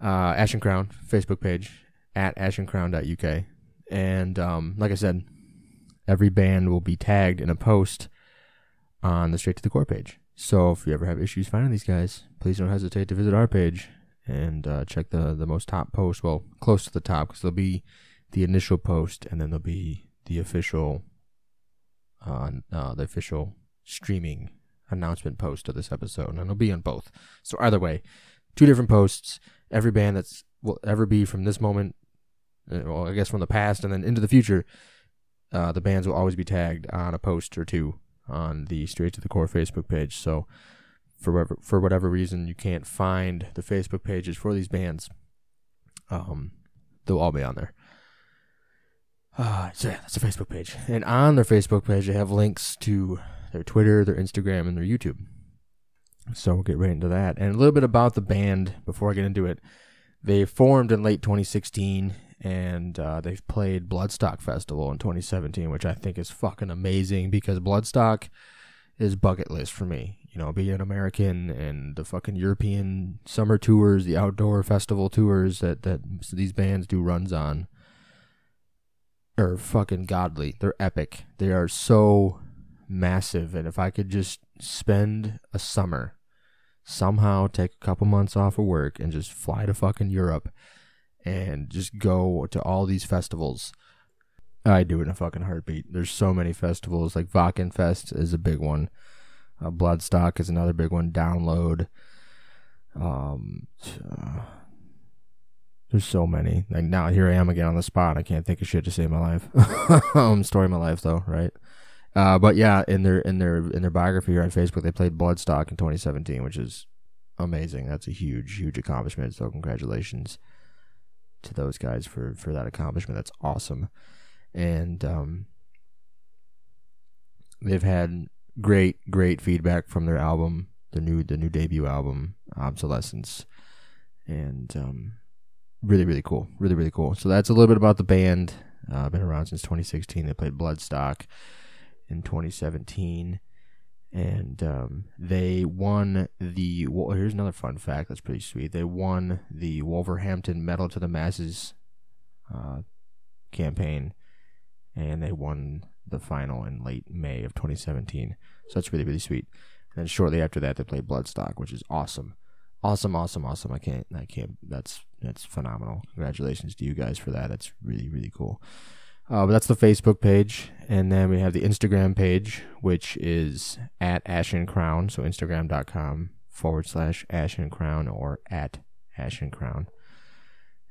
uh, Ashen Crown Facebook page at ashencrown.uk. And um, like I said, every band will be tagged in a post on the Straight to the Core page. So if you ever have issues finding these guys, please don't hesitate to visit our page and uh, check the the most top post. Well, close to the top because there'll be the initial post, and then there'll be the official, uh, uh, the official streaming announcement post of this episode, and it'll be on both. So either way, two different posts. Every band that's will ever be from this moment, well, I guess from the past and then into the future, uh, the bands will always be tagged on a post or two on the Straight to the Core Facebook page. So for whatever, for whatever reason you can't find the Facebook pages for these bands, um, they'll all be on there. Uh, so yeah, that's a Facebook page. And on their Facebook page, they have links to their Twitter, their Instagram, and their YouTube. So we'll get right into that. And a little bit about the band before I get into it. They formed in late 2016 and uh, they've played Bloodstock Festival in 2017, which I think is fucking amazing because Bloodstock is bucket list for me. You know, being an American and the fucking European summer tours, the outdoor festival tours that that these bands do runs on are fucking godly. They're epic. They are so massive and if I could just spend a summer somehow take a couple months off of work and just fly to fucking Europe and just go to all these festivals. I do it in a fucking heartbeat. There's so many festivals. Like Fest is a big one. Uh, Bloodstock is another big one. Download. Um, uh, there's so many. Like now, here I am again on the spot. I can't think of shit to save my life. um, story of my life, though, right? Uh, but yeah, in their in their in their biography here on Facebook, they played Bloodstock in 2017, which is amazing. That's a huge, huge accomplishment. So congratulations to those guys for for that accomplishment. That's awesome, and um, they've had great, great feedback from their album, the new the new debut album, Obsolescence, and um, really, really cool, really, really cool. So that's a little bit about the band. Uh, been around since 2016. They played Bloodstock in 2017 and um, they won the. Well, here's another fun fact that's pretty sweet. They won the Wolverhampton Metal to the Masses uh, campaign, and they won the final in late May of 2017. So that's really really sweet. And then shortly after that, they played Bloodstock, which is awesome, awesome, awesome, awesome. I can't, I can't. That's that's phenomenal. Congratulations to you guys for that. That's really really cool. Uh, but that's the Facebook page, and then we have the Instagram page, which is at Ashen Crown. So Instagram.com forward slash Ashen Crown or at Ashen Crown.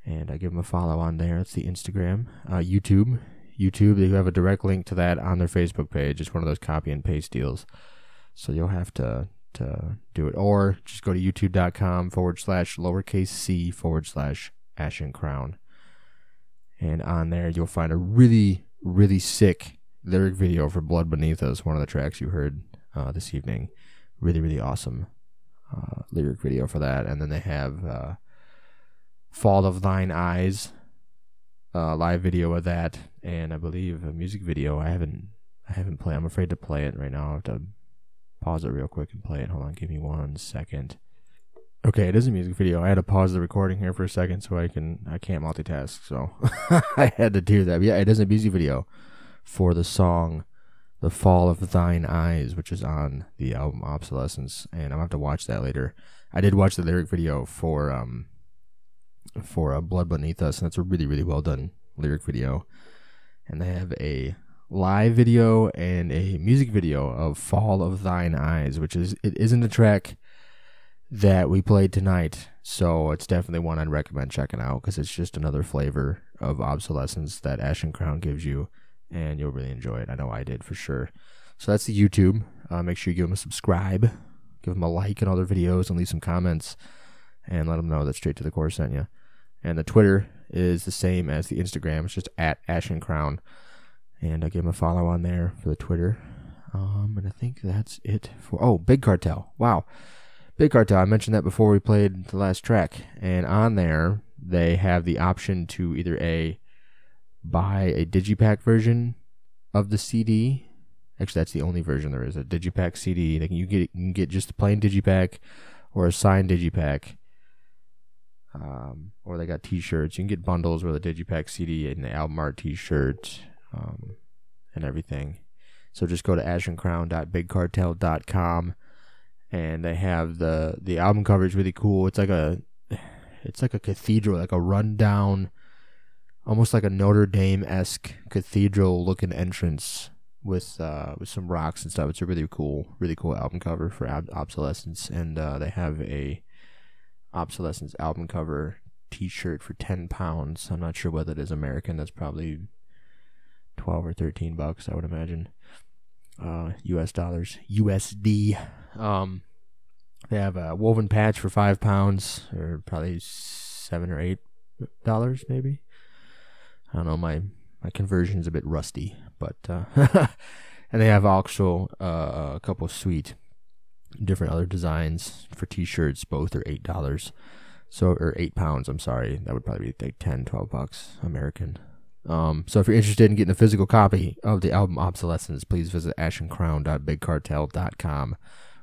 And I give them a follow on there. It's the Instagram. Uh, YouTube. YouTube, they have a direct link to that on their Facebook page. It's one of those copy and paste deals. So you'll have to to do it. Or just go to youtube.com forward slash lowercase c forward slash Ashen Crown and on there you'll find a really really sick lyric video for blood beneath us one of the tracks you heard uh, this evening. Really really awesome uh, lyric video for that. And then they have uh, fall of thine eyes live video of that and i believe a music video. I haven't i haven't played i'm afraid to play it right now. I have to pause it real quick and play it. Hold on give me one second Okay, it is a music video. I had to pause the recording here for a second so I can I can't multitask, so I had to do that. But yeah, it is a music video for the song "The Fall of Thine Eyes," which is on the album Obsolescence, and I'm gonna have to watch that later. I did watch the lyric video for um for uh, "Blood Beneath Us," and that's a really really well done lyric video. And they have a live video and a music video of "Fall of Thine Eyes," which is it isn't a track that we played tonight. So it's definitely one I'd recommend checking out because it's just another flavor of obsolescence that Ashen Crown gives you, and you'll really enjoy it. I know I did for sure. So that's the YouTube. Uh, make sure you give them a subscribe, give them a like in other videos, and leave some comments, and let them know that Straight to the Core sent you. And the Twitter is the same as the Instagram. It's just at Ashen Crown, and I give them a follow on there for the Twitter. Um, and I think that's it for. Oh, Big Cartel! Wow. Big Cartel, I mentioned that before we played the last track. And on there, they have the option to either A, buy a Digipack version of the CD. Actually, that's the only version there is a Digipack CD. Like you get you can get just a plain Digipack or a signed Digipack. Um, or they got T-shirts. You can get bundles with a Digipack CD and the album art T-shirt um, and everything. So just go to ashencrown.bigcartel.com and they have the the album cover is really cool. It's like a it's like a cathedral, like a rundown, almost like a Notre Dame esque cathedral looking entrance with uh, with some rocks and stuff. It's a really cool, really cool album cover for Ob- Obsolescence, and uh, they have a Obsolescence album cover T-shirt for ten pounds. I'm not sure whether it is American. That's probably twelve or thirteen bucks, I would imagine. Uh, U.S. dollars, USD. Um, they have a woven patch for five pounds, or probably seven or eight dollars, maybe. I don't know. My my conversion is a bit rusty, but uh, and they have also uh, a couple sweet different other designs for t-shirts. Both are eight dollars, so or eight pounds. I'm sorry, that would probably be like 10, 12 bucks American. Um, so if you're interested in getting a physical copy of the album Obsolescence, please visit ashencrown.bigcartel.com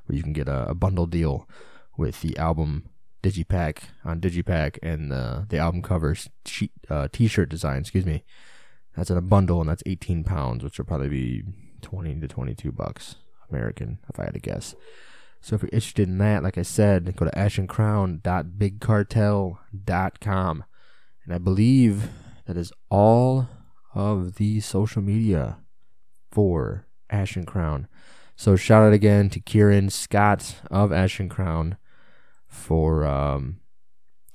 where you can get a, a bundle deal with the album digipack on digipack and the the album covers sheet, uh, t-shirt design excuse me. That's in a bundle and that's 18 pounds which will probably be 20 to 22 bucks american if i had to guess. So if you're interested in that like i said go to ashencrown.bigcartel.com and i believe that is all of the social media for ashen crown so shout out again to kieran scott of ashen crown for um,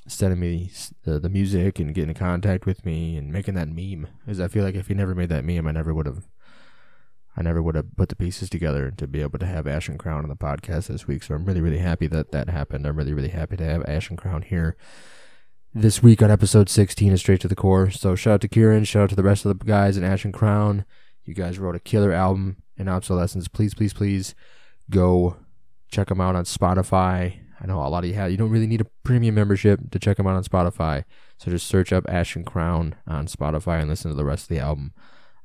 sending me the, the music and getting in contact with me and making that meme. Because I feel like if he never made that meme, I never would have. I never would have put the pieces together to be able to have Ashen Crown on the podcast this week. So I'm really, really happy that that happened. I'm really, really happy to have Ashen Crown here this week on episode 16 of Straight to the Core. So shout out to Kieran, shout out to the rest of the guys in Ashen Crown. You guys wrote a killer album in Obsolescence. Please, please, please go check them out on Spotify, I know a lot of you have. You don't really need a premium membership to check them out on Spotify. So just search up Ashen Crown on Spotify and listen to the rest of the album.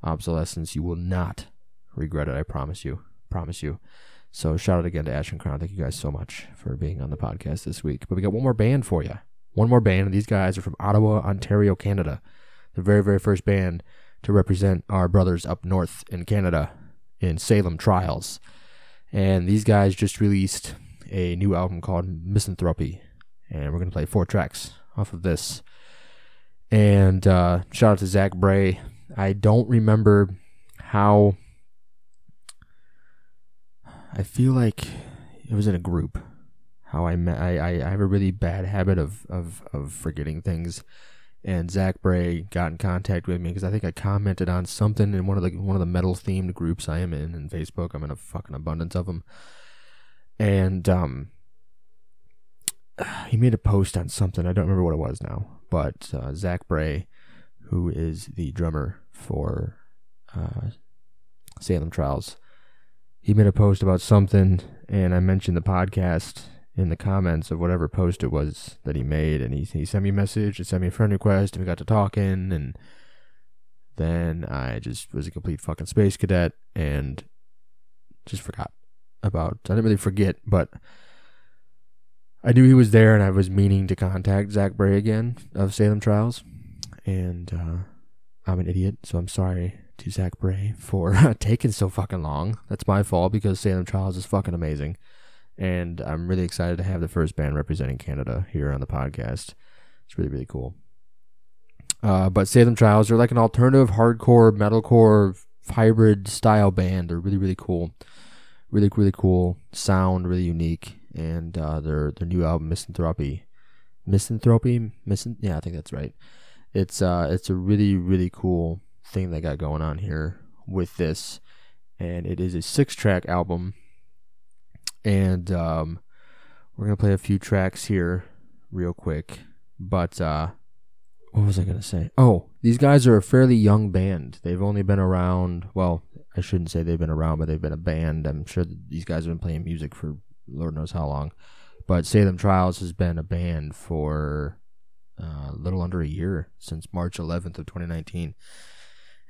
Obsolescence. You will not regret it. I promise you. Promise you. So shout out again to Ashen Crown. Thank you guys so much for being on the podcast this week. But we got one more band for you. One more band. And these guys are from Ottawa, Ontario, Canada. The very, very first band to represent our brothers up north in Canada in Salem Trials. And these guys just released a new album called Misanthropy, and we're gonna play four tracks off of this. And uh, shout out to Zach Bray. I don't remember how. I feel like it was in a group. How I met. I, I, I have a really bad habit of, of, of forgetting things. And Zach Bray got in contact with me because I think I commented on something in one of the one of the metal themed groups I am in in Facebook. I'm in a fucking abundance of them and um, he made a post on something. I don't remember what it was now, but uh, Zach Bray, who is the drummer for uh, Salem Trials, he made a post about something, and I mentioned the podcast in the comments of whatever post it was that he made, and he he sent me a message, and sent me a friend request, and we got to talking, and then I just was a complete fucking space cadet and just forgot about. I didn't really forget, but I knew he was there, and I was meaning to contact Zach Bray again of Salem Trials, and uh, I'm an idiot, so I'm sorry to Zach Bray for taking so fucking long. That's my fault because Salem Trials is fucking amazing, and I'm really excited to have the first band representing Canada here on the podcast. It's really really cool. Uh, but Salem Trials are like an alternative hardcore metalcore hybrid style band. They're really really cool really really cool sound, really unique, and uh, their their new album Misanthropy, Misanthropy, Misan yeah, I think that's right. It's uh it's a really really cool thing they got going on here with this, and it is a six track album, and um, we're gonna play a few tracks here real quick, but uh, what was I gonna say? Oh, these guys are a fairly young band. They've only been around well I shouldn't say they've been around, but they've been a band. I'm sure these guys have been playing music for Lord knows how long. But Salem Trials has been a band for uh, a little under a year since March 11th of 2019,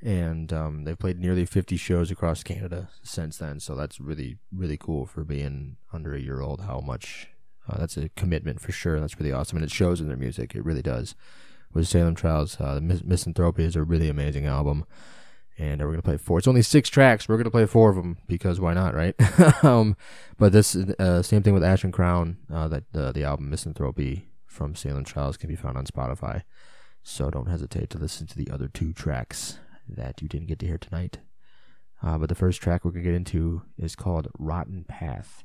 and um, they've played nearly 50 shows across Canada since then. So that's really really cool for being under a year old. How much uh, that's a commitment for sure. That's really awesome, and it shows in their music. It really does. With Salem Trials, uh, Misanthropy is a really amazing album and we're gonna play four. It's only six tracks. We're gonna play four of them because why not, right? um, but this uh, same thing with Ashen Crown. Uh, that uh, the album Misanthropy from Salem Trials can be found on Spotify. So don't hesitate to listen to the other two tracks that you didn't get to hear tonight. Uh, but the first track we're gonna get into is called Rotten Path,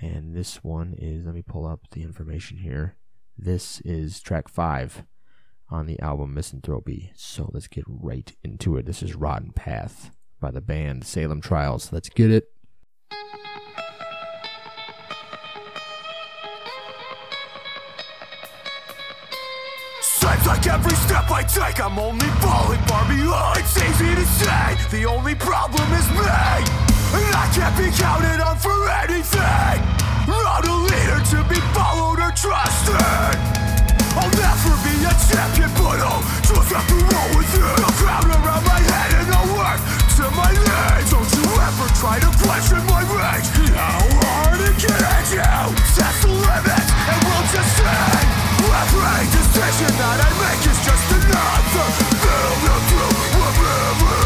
and this one is. Let me pull up the information here. This is track five on the album Misanthropy. So let's get right into it. This is Rotten Path by the band Salem Trials. Let's get it. like every step I take, I'm only falling far behind. It's easy to say, the only problem is me. And I can't be counted on for anything. Not a leader to be followed or trusted. I'll never be a champion, but I'll just have to roll with it. No crown around my head and no work to my name. Don't you ever try to question my rage. How hard it can you. Test the limits and we'll just see decision that I make is just another failure to remember.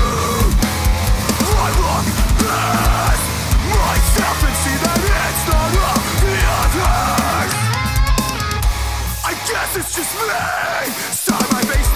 I look past myself and see that it's not of the others. I guess it's just me. Time I face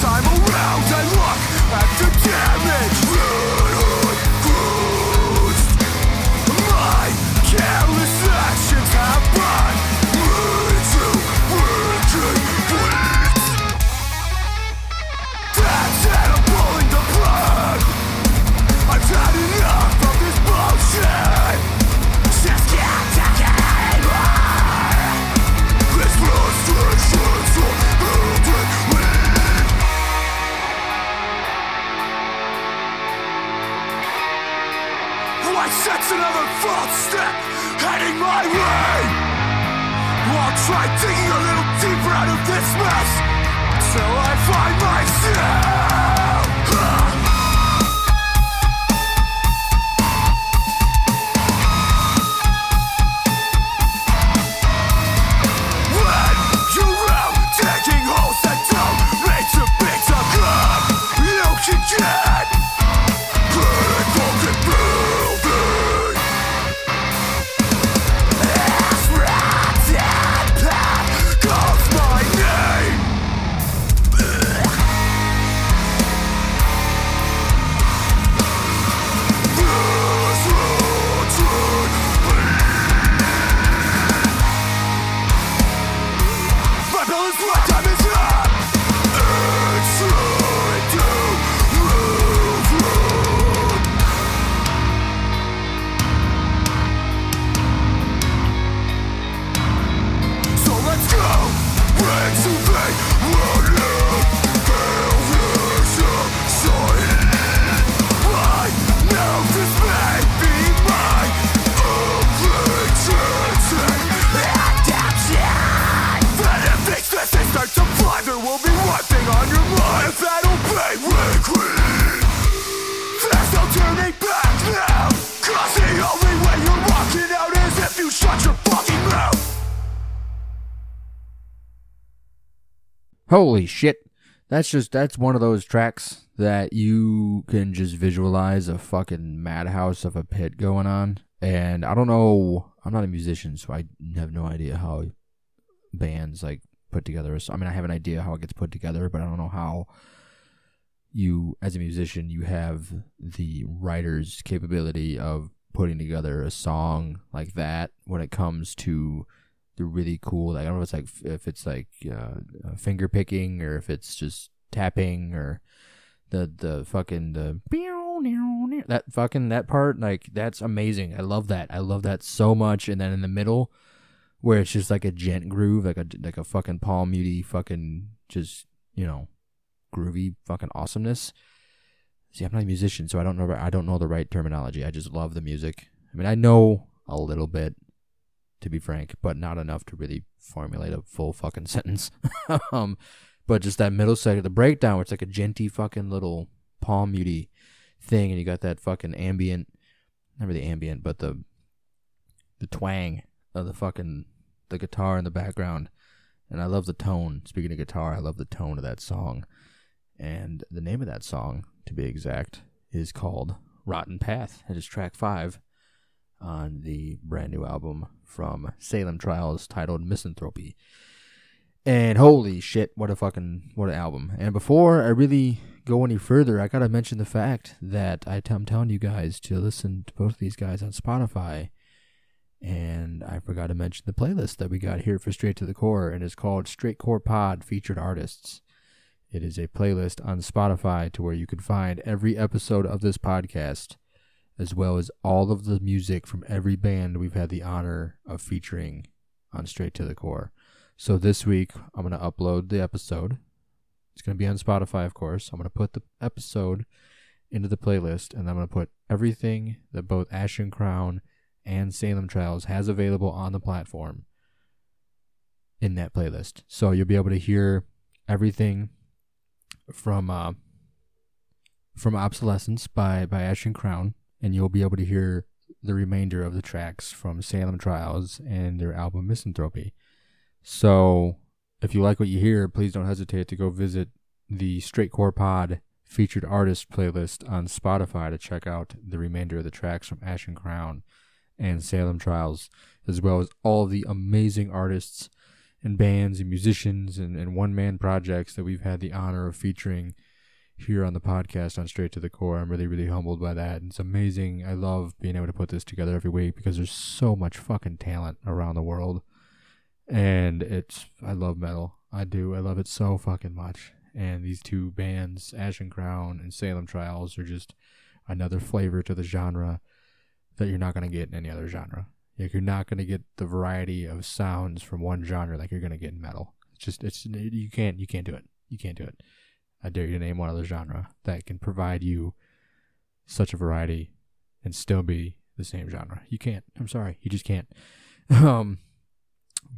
time around, I look at the damage I sense another false step heading my way. I'll try digging a little deeper out of this mess till I find myself. Holy shit. That's just that's one of those tracks that you can just visualize a fucking madhouse of a pit going on. And I don't know I'm not a musician, so I have no idea how bands like put together I mean I have an idea how it gets put together, but I don't know how you as a musician you have the writer's capability of putting together a song like that when it comes to the really cool like I don't know if it's like if it's like uh, uh, finger picking or if it's just tapping or the the fucking the that fucking that part like that's amazing. I love that. I love that so much. And then in the middle where it's just like a djent groove, like a like a fucking palm muty fucking just you know groovy fucking awesomeness. See, I'm not a musician, so I don't know. I don't know the right terminology. I just love the music. I mean, I know a little bit, to be frank, but not enough to really formulate a full fucking sentence. um, but just that middle second, the breakdown, where it's like a djenty fucking little palm muty thing, and you got that fucking ambient, not the ambient, but the the twang of the fucking the guitar in the background, and I love the tone. Speaking of guitar, I love the tone of that song, and the name of that song, to be exact, is called "Rotten Path." It is track five on the brand new album from Salem Trials titled Misanthropy. And holy shit, what a fucking what an album. And before I really go any further, I gotta mention the fact that I t- I'm telling you guys to listen to both of these guys on Spotify. And I forgot to mention the playlist that we got here for Straight to the Core, and it's called Straight Core Pod Featured Artists. It is a playlist on Spotify to where you can find every episode of this podcast, as well as all of the music from every band we've had the honor of featuring on Straight to the Core. So this week, I'm going to upload the episode. It's going to be on Spotify, of course. I'm going to put the episode into the playlist, and I'm going to put everything that both Ashen Crown and Salem Trials has available on the platform in that playlist. So you'll be able to hear everything from uh, from Obsolescence by by Ashen Crown, and you'll be able to hear the remainder of the tracks from Salem Trials and their album Misanthropy. So if you like what you hear, please don't hesitate to go visit the Straight Core Pod featured artist playlist on Spotify to check out the remainder of the tracks from Ashen Crown and Salem Trials, as well as all the amazing artists and bands and musicians and, and one man projects that we've had the honor of featuring here on the podcast on Straight to the Core. I'm really, really humbled by that. It's amazing. I love being able to put this together every week because there's so much fucking talent around the world. And it's, I love metal. I do. I love it so fucking much. And these two bands, Ashen Crown and Salem Trials, are just another flavor to the genre that you're not going to get in any other genre. Like you're not going to get the variety of sounds from one genre like you're going to get in metal. It's just it's you can't you can't do it. You can't do it. I dare you to name one other genre that can provide you such a variety and still be the same genre. You can't. I'm sorry. You just can't. Um,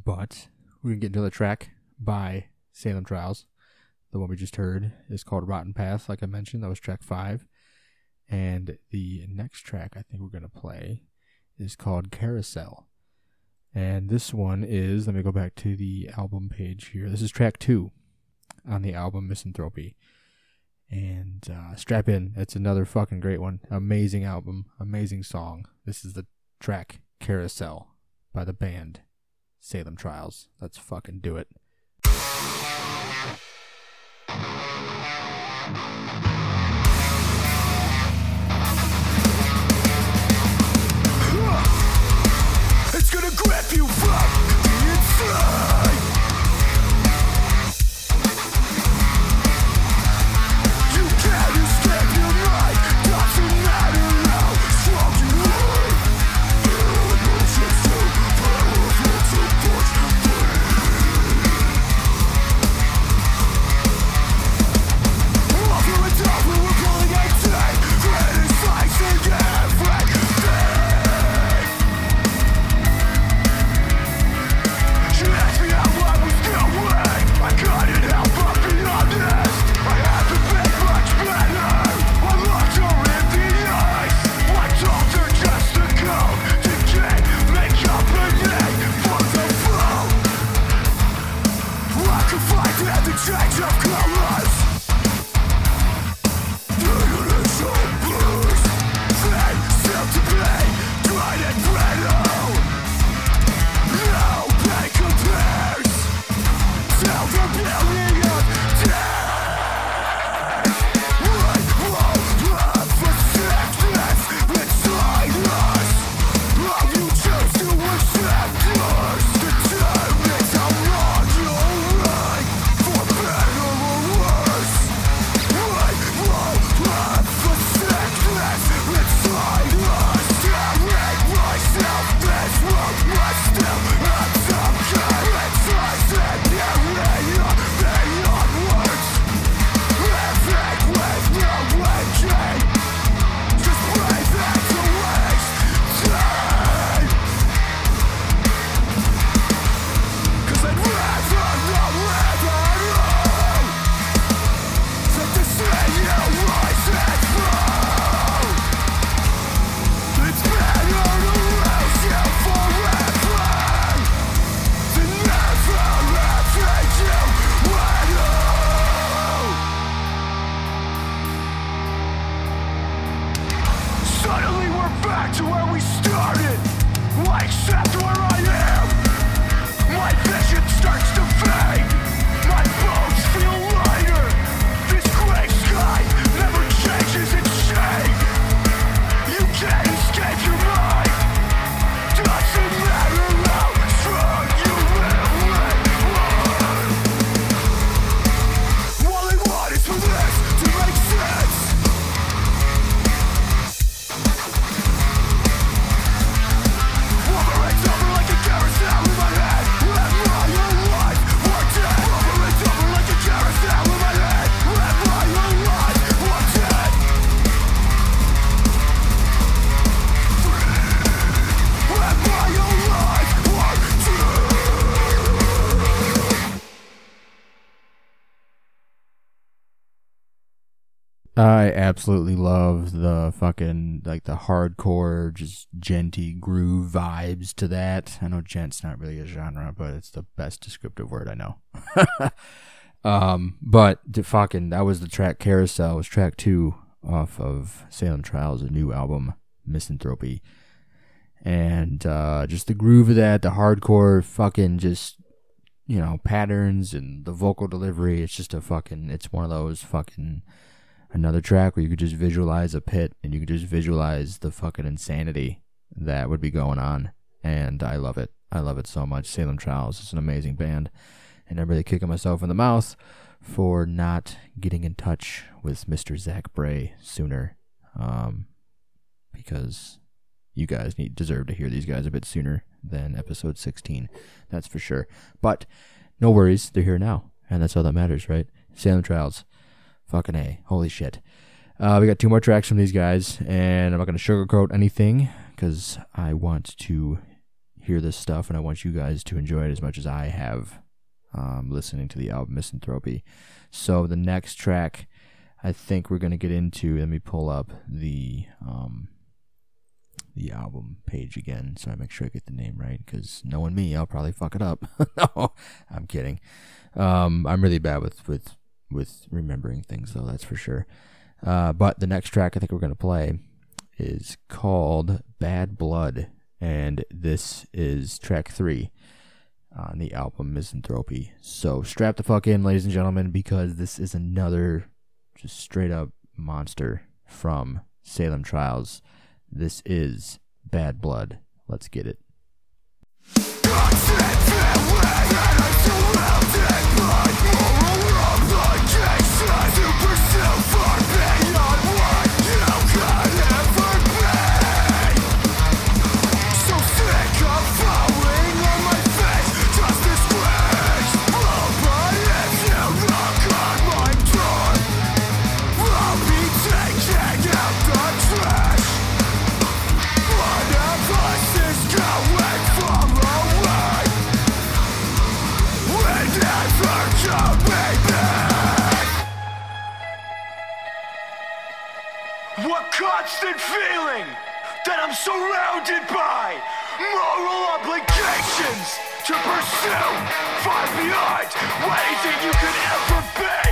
but we can get into the track by Salem Trials. The one we just heard is called Rotten Path, like I mentioned. That was track five. And the next track I think we're going to play is called Carousel. And this one is, let me go back to the album page here. This is track two on the album Misanthropy. And uh, strap in. It's another fucking great one. Amazing album. Amazing song. This is the track Carousel by the band Salem Trials. Let's fucking do it. It's gonna grip you from the inside. Absolutely love the fucking like the hardcore, just djenty groove vibes to that. I know djent's not really a genre, but it's the best descriptive word I know. um, but the fucking that was the track Carousel was track two off of Salem Trials, a new album, Misanthropy, and uh, just the groove of that, the hardcore, fucking just you know patterns and the vocal delivery. It's just a fucking. It's one of those fucking another track where you could just visualize a pit and you could just visualize the fucking insanity that would be going on. And I love it. I love it so much. Salem Trials is an amazing band. And I'm really kicking myself in the mouth for not getting in touch with Mr. Zach Bray sooner. Um, because you guys need deserve to hear these guys a bit sooner than episode 16. That's for sure. But no worries, they're here now. And that's all that matters, right? Salem Trials. Fucking A. Holy shit. Uh, we got two more tracks from these guys, and I'm not going to sugarcoat anything because I want to hear this stuff and I want you guys to enjoy it as much as I have um, listening to the album Misanthropy. So the next track I think we're going to get into, let me pull up the um, the album page again so I make sure I get the name right because knowing me, I'll probably fuck it up. no, I'm kidding. Um, I'm really bad with, with with remembering things, though, that's for sure. Uh, but the next track I think we're going to play is called Bad Blood, and this is track three on the album Misanthropy. So strap the fuck in, ladies and gentlemen, because this is another just straight up monster from Salem Trials. This is Bad Blood. Let's get it. Constant feeling that I'm surrounded by moral obligations to pursue far beyond anything you could ever be.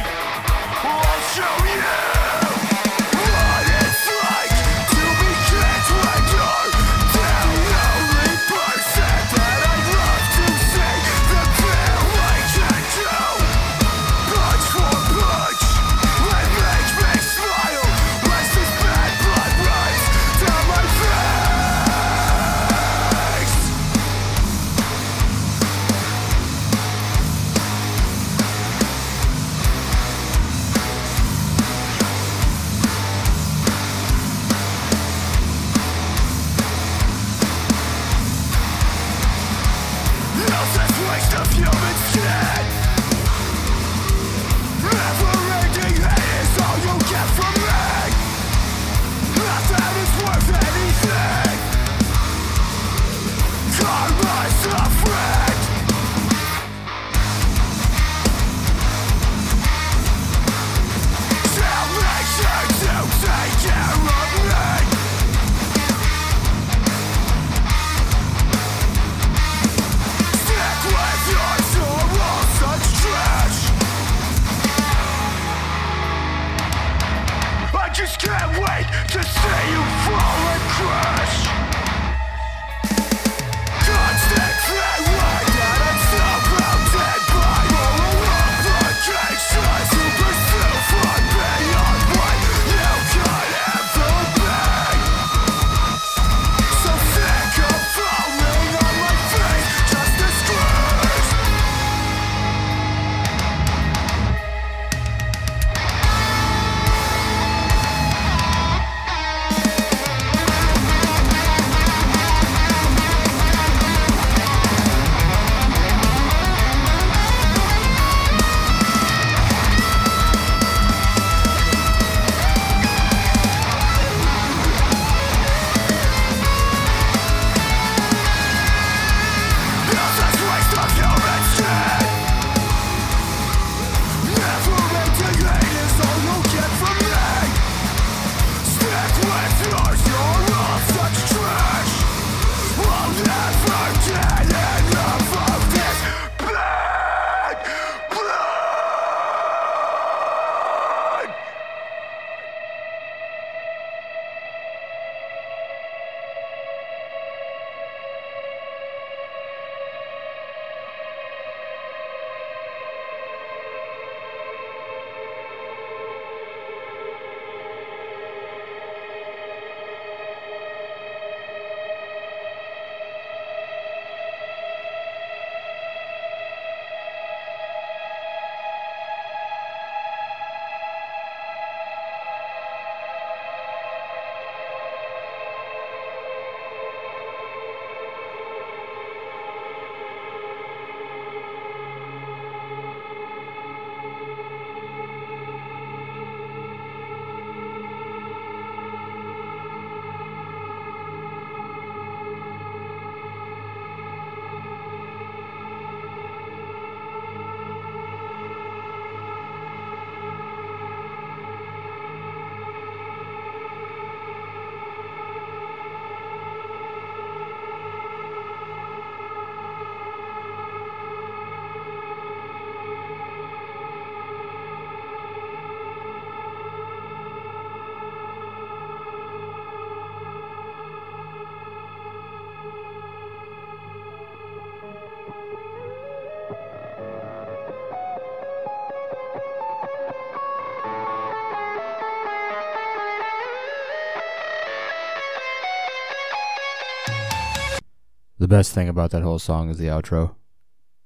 The best thing about that whole song is the outro.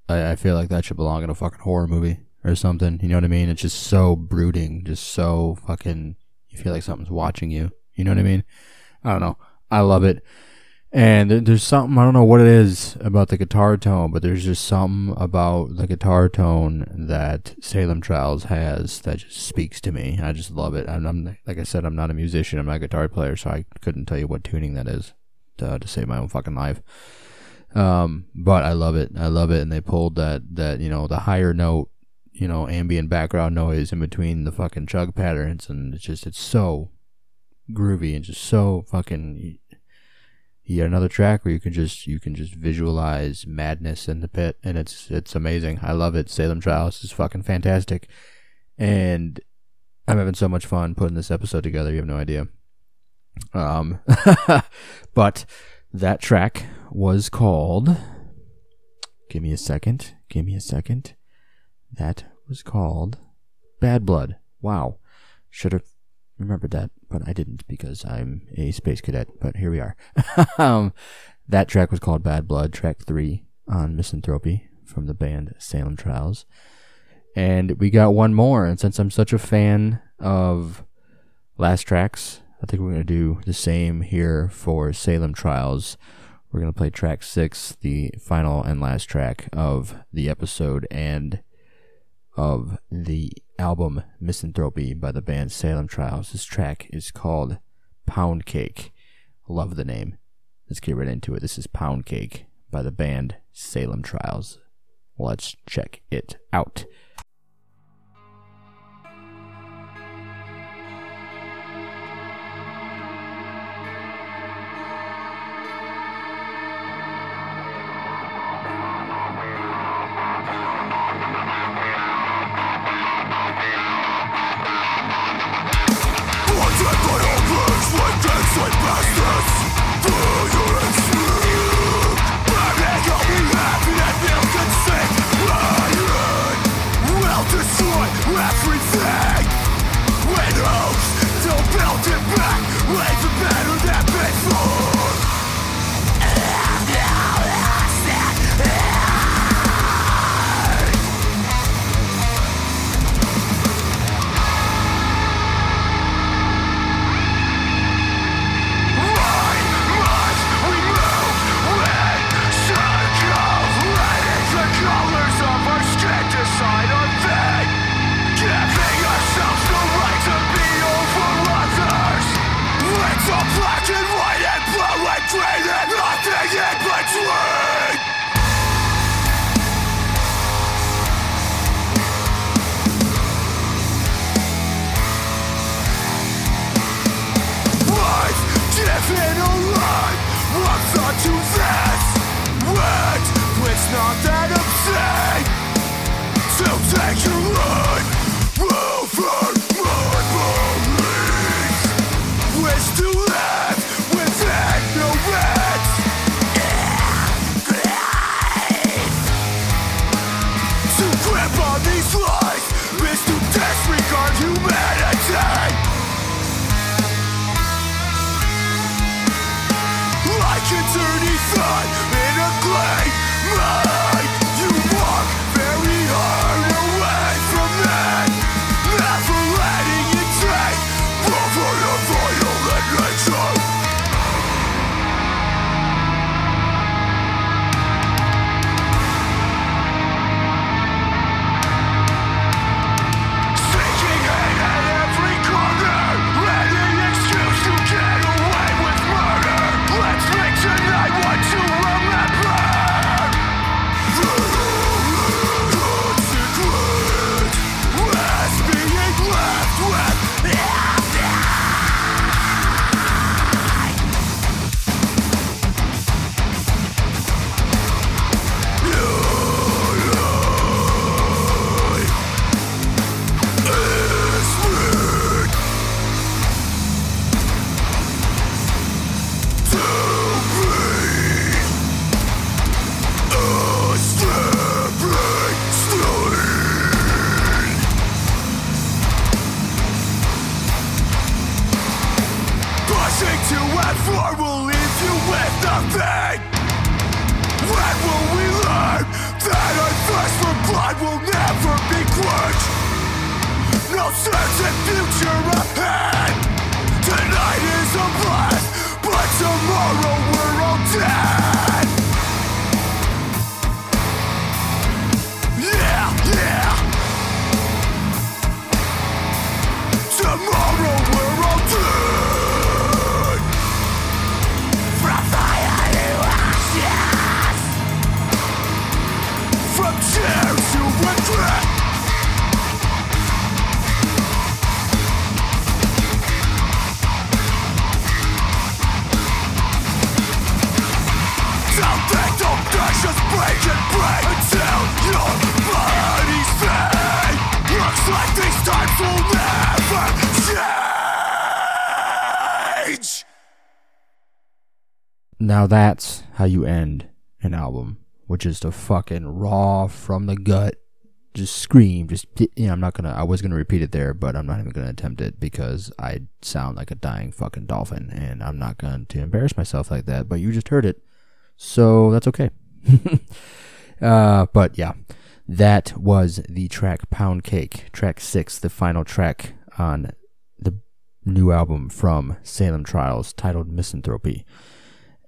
I, I feel like that should belong in a fucking horror movie or something. You know what I mean? It's just so brooding, just so fucking. You feel like something's watching you. You know what I mean? I don't know. I love it. And there's something, I don't know what it is about the guitar tone, but there's just something about the guitar tone that Salem Trials has that just speaks to me. I just love it. I'm, I'm like I said, I'm not a musician, I'm not a guitar player, so I couldn't tell you what tuning that is to, to save my own fucking life. Um, but I love it. I love it. And they pulled that, that, you know, the higher note, you know, ambient background noise in between the fucking chug patterns. And it's just, it's so groovy and just so fucking, yet another track where you can just, you can just visualize madness in the pit. And it's, it's amazing. I love it. Salem Trials is fucking fantastic. And I'm having so much fun putting this episode together. You have no idea. Um, but that track was called. Give me a second. Give me a second. That was called Bad Blood. Wow. Should have remembered that, but I didn't because I'm a space cadet. But here we are. um, that track was called Bad Blood, track three on Misanthropy from the band Salem Trials. And we got one more. And since I'm such a fan of last tracks, I think we're going to do the same here for Salem Trials. We're going to play track six, the final and last track of the episode and of the album Misanthropy by the band Salem Trials. This track is called Pound Cake. Love the name. Let's get right into it. This is Pound Cake by the band Salem Trials. Let's check it out. How you end an album, which is to fucking raw from the gut, just scream, just you know. I'm not gonna. I was gonna repeat it there, but I'm not even gonna attempt it because I sound like a dying fucking dolphin, and I'm not going to embarrass myself like that. But you just heard it, so that's okay. uh, but yeah, that was the track "Pound Cake," track six, the final track on the new album from Salem Trials, titled "Misanthropy."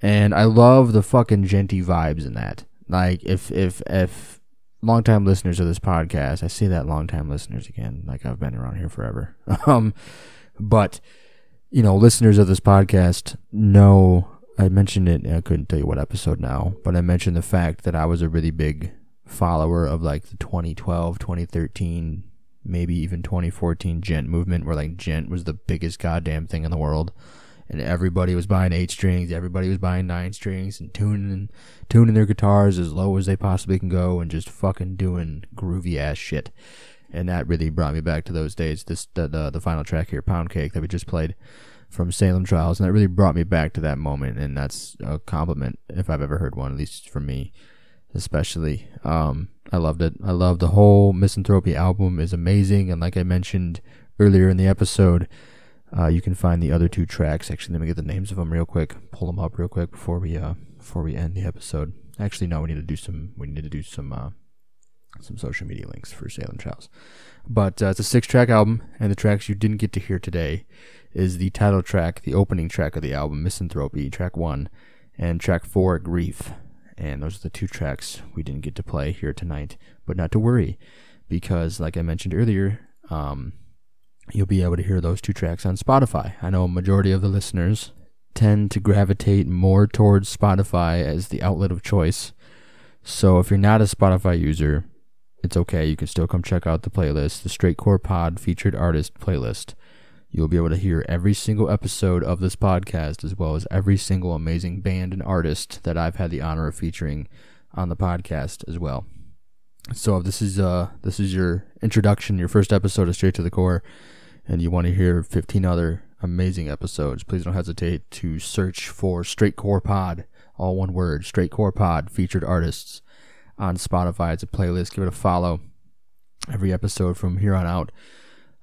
And I love the fucking djenty vibes in that. Like if if if longtime listeners of this podcast, I see that longtime listeners again, like I've been around here forever. Um, but you know, listeners of this podcast know I mentioned it. I couldn't tell you what episode now, but I mentioned the fact that I was a really big follower of like the 2012, 2013, maybe even 2014 djent movement, where like djent was the biggest goddamn thing in the world and everybody was buying eight strings, everybody was buying nine strings, and tuning tuning their guitars as low as they possibly can go, and just fucking doing groovy ass shit. And that really brought me back to those days. This the the, the final track here, Pound Cake, that we just played from Salem Trials, and that really brought me back to that moment. And that's a compliment if I've ever heard one, at least from me, especially. Um, I loved it. I love the whole Misanthropy album is amazing, and like I mentioned earlier in the episode. Uh, you can find the other two tracks. Actually, let me get the names of them real quick. Pull them up real quick before we uh before we end the episode. Actually, no, we need to do some. We need to do some uh some social media links for Salem Trials. But uh, it's a six track album, and the tracks you didn't get to hear today is the title track, the opening track of the album, Misanthropy, track one, and track four, Grief. And those are the two tracks we didn't get to play here tonight. But not to worry, because like I mentioned earlier, um, you'll be able to hear those two tracks on Spotify. I know a majority of the listeners tend to gravitate more towards Spotify as the outlet of choice. So if you're not a Spotify user, it's okay. You can still come check out the playlist, the Straight Core Pod featured artist playlist. You'll be able to hear every single episode of this podcast as well as every single amazing band and artist that I've had the honor of featuring on the podcast as well. So if this is uh this is your introduction, your first episode of Straight to the Core, and you want to hear 15 other amazing episodes, please don't hesitate to search for Straight Core Pod, all one word, Straight Core Pod featured artists on Spotify. It's a playlist. Give it a follow. Every episode from here on out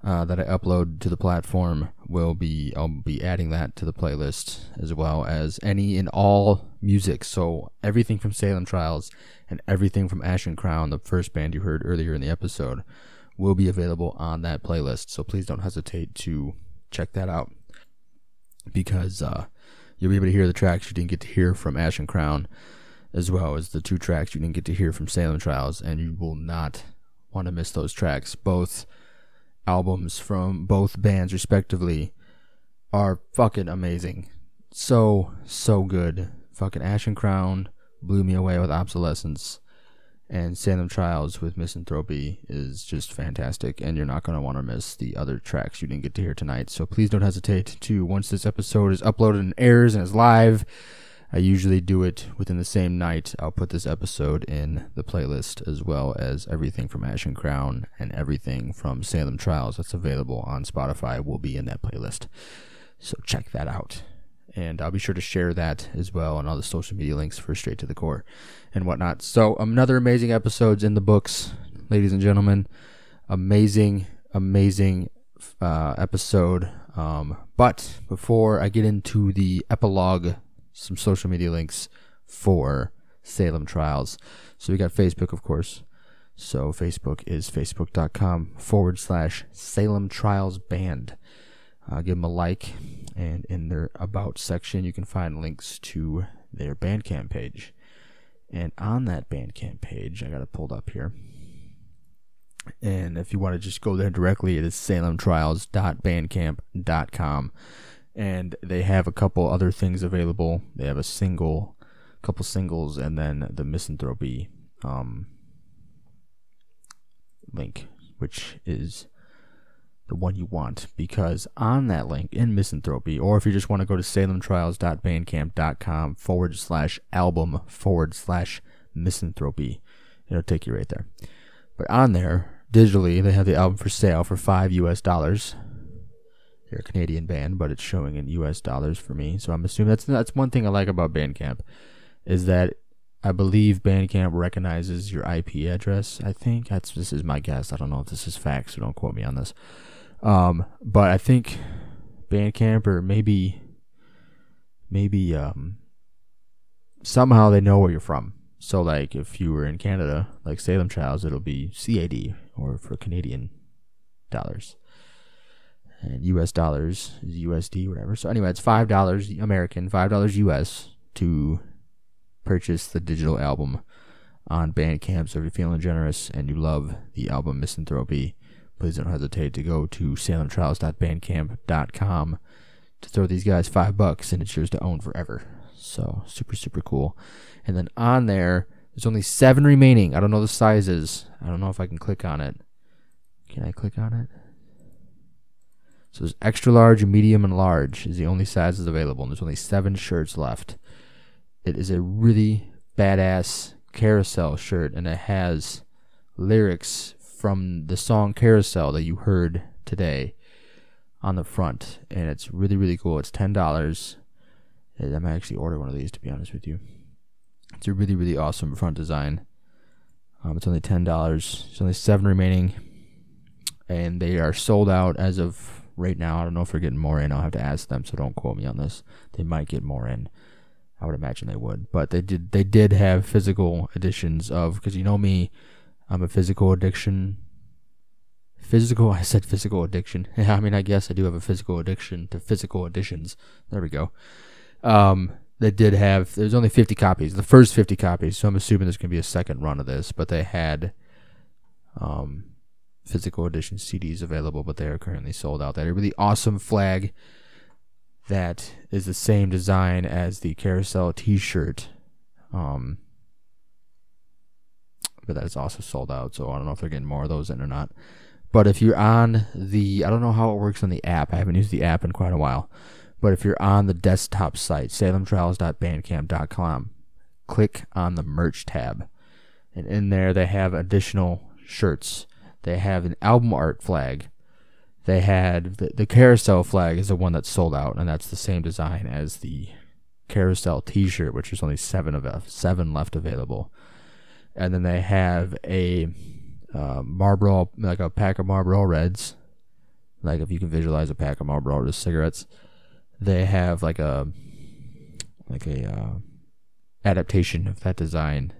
uh, that I upload to the platform will be I'll be adding that to the playlist as well as any and all music. So everything from Salem Trials and everything from Ashen Crown, the first band you heard earlier in the episode, will be available on that playlist. So please don't hesitate to check that out because uh, you'll be able to hear the tracks you didn't get to hear from Ashen Crown, as well as the two tracks you didn't get to hear from Salem Trials, and you will not want to miss those tracks. Both albums from both bands, respectively, are fucking amazing. So, so good. Fucking Ashen Crown blew me away with Obsolescence and Salem Trials with Misanthropy is just fantastic, and you're not going to want to miss the other tracks you didn't get to hear tonight. So please don't hesitate to, once this episode is uploaded and airs and is live, I usually do it within the same night. I'll put this episode in the playlist as well as everything from Ashen Crown and everything from Salem Trials that's available on Spotify will be in that playlist. So check that out and I'll be sure to share that as well on all the social media links for Straight to the Core and whatnot. So another amazing episodes in the books, ladies and gentlemen. Amazing, amazing uh, episode. Um, but before I get into the epilogue, some social media links for Salem Trials. So we got Facebook, of course. So Facebook is facebook.com forward slash Salem Trials Band. Uh, give them a like, and in their About section, you can find links to their Bandcamp page. And on that Bandcamp page, I got it pulled up here. And if you want to just go there directly, it is salemtrials.bandcamp.com. And they have a couple other things available. They have a single, couple singles, and then the Misanthropy um, link, which is the one you want. Because on that link in Misanthropy, or if you just want to go to salemtrials.bandcamp.com forward slash album forward slash Misanthropy, it'll take you right there. But on there, digitally, they have the album for sale for five US dollars. They're a Canadian band, but it's showing in US dollars for me. So I'm assuming that's that's one thing I like about Bandcamp, is that I believe Bandcamp recognizes your IP address. I think that's this is my guess. I don't know if this is fact, so don't quote me on this. Um, but I think Bandcamp or maybe maybe um somehow they know where you're from. So like if you were in Canada, like Salem Trials, it'll be CAD or for Canadian dollars. And US dollars is USD, whatever. So anyway, it's five dollars American, five dollars US to purchase the digital album on Bandcamp. So if you're feeling generous and you love the album Misanthropy, please don't hesitate to go to salemtrials.bandcamp.com to throw these guys five bucks and it's yours to own forever. So super, super cool. And then on there, there's only seven remaining. I don't know the sizes. I don't know if I can click on it. Can I click on it? So there's extra large, medium, and large is the only sizes available. And there's only seven shirts left. It is a really badass carousel shirt, and it has lyrics from the song Carousel that you heard today on the front. And it's really, really cool. It's $10. I might actually order one of these, to be honest with you. It's a really, really awesome front design. Um, it's only ten dollars. There's only seven remaining, and they are sold out as of right now. I don't know if they're getting more in. I'll have to ask them, so don't quote me on this. They might get more in. I would imagine they would, but they did. They did have physical editions of because you know me, I'm a physical addiction. Physical. I said physical addiction. Yeah, I mean, I guess I do have a physical addiction to physical editions. There we go. Um, they did have there's only 50 copies the first 50 copies so i'm assuming there's going to be a second run of this but they had um, physical edition cds available but they are currently sold out that a really awesome flag that is the same design as the carousel t-shirt um, but that is also sold out so i don't know if they're getting more of those in or not but if you're on the i don't know how it works on the app i haven't used the app in quite a while but if you're on the desktop site, salemtrials.bandcamp.com, click on the merch tab. And in there, they have additional shirts. They have an album art flag. They had the, the carousel flag is the one that's sold out, and that's the same design as the carousel T-shirt, which is only seven of seven left available. And then they have a uh, Marlboro, like a pack of Marlboro Reds, like if you can visualize a pack of Marlboro cigarettes they have like a like a uh, adaptation of that design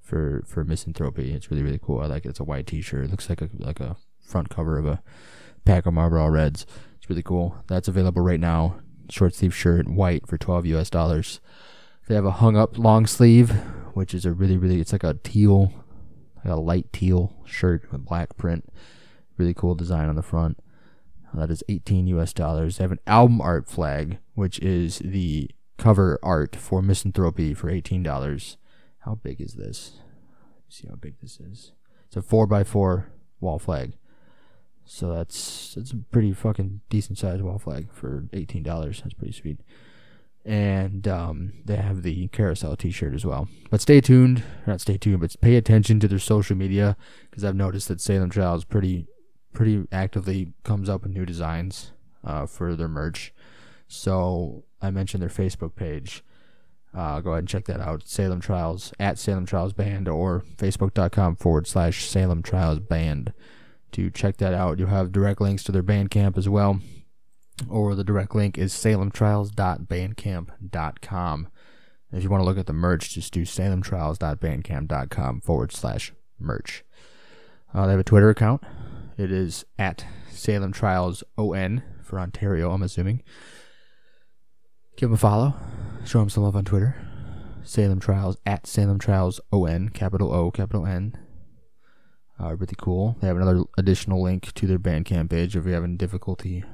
for for misanthropy. It's really really cool. I like it. It's a white T-shirt. It looks like a like a front cover of a pack of Marlboro Reds. It's really cool. That's available right now. Short sleeve shirt, white for twelve US dollars. They have a hung up long sleeve, which is a really really. It's like a teal, like a light teal shirt with black print. Really cool design on the front. Uh, that is 18 US dollars. They have an album art flag, which is the cover art for Misanthropy for $18. How big is this? Let's see how big this is. It's a 4x4 wall flag. So that's that's a pretty fucking decent sized wall flag for $18. That's pretty sweet. And um, they have the carousel T-shirt as well. But stay tuned, not stay tuned, but pay attention to their social media because I've noticed that Salem Trials pretty pretty actively comes up with new designs uh, for their merch. So I mentioned their Facebook page. Uh, go ahead and check that out. Salem Trials at Salem Trials Band or Facebook.com forward slash Salem Trials Band to check that out. You'll have direct links to their Bandcamp as well. Or the direct link is salemtrials.bandcamp.com. If you want to look at the merch, just do salemtrials.bandcamp.com forward slash merch. Uh, they have a Twitter account. It is at Salem Trials ON for Ontario, I'm assuming. Give them a follow. Show them some love on Twitter. Salem Trials at Salem Trials ON, capital O, capital N. Uh, really cool. They have another additional link to their Bandcamp page. If you're having difficulty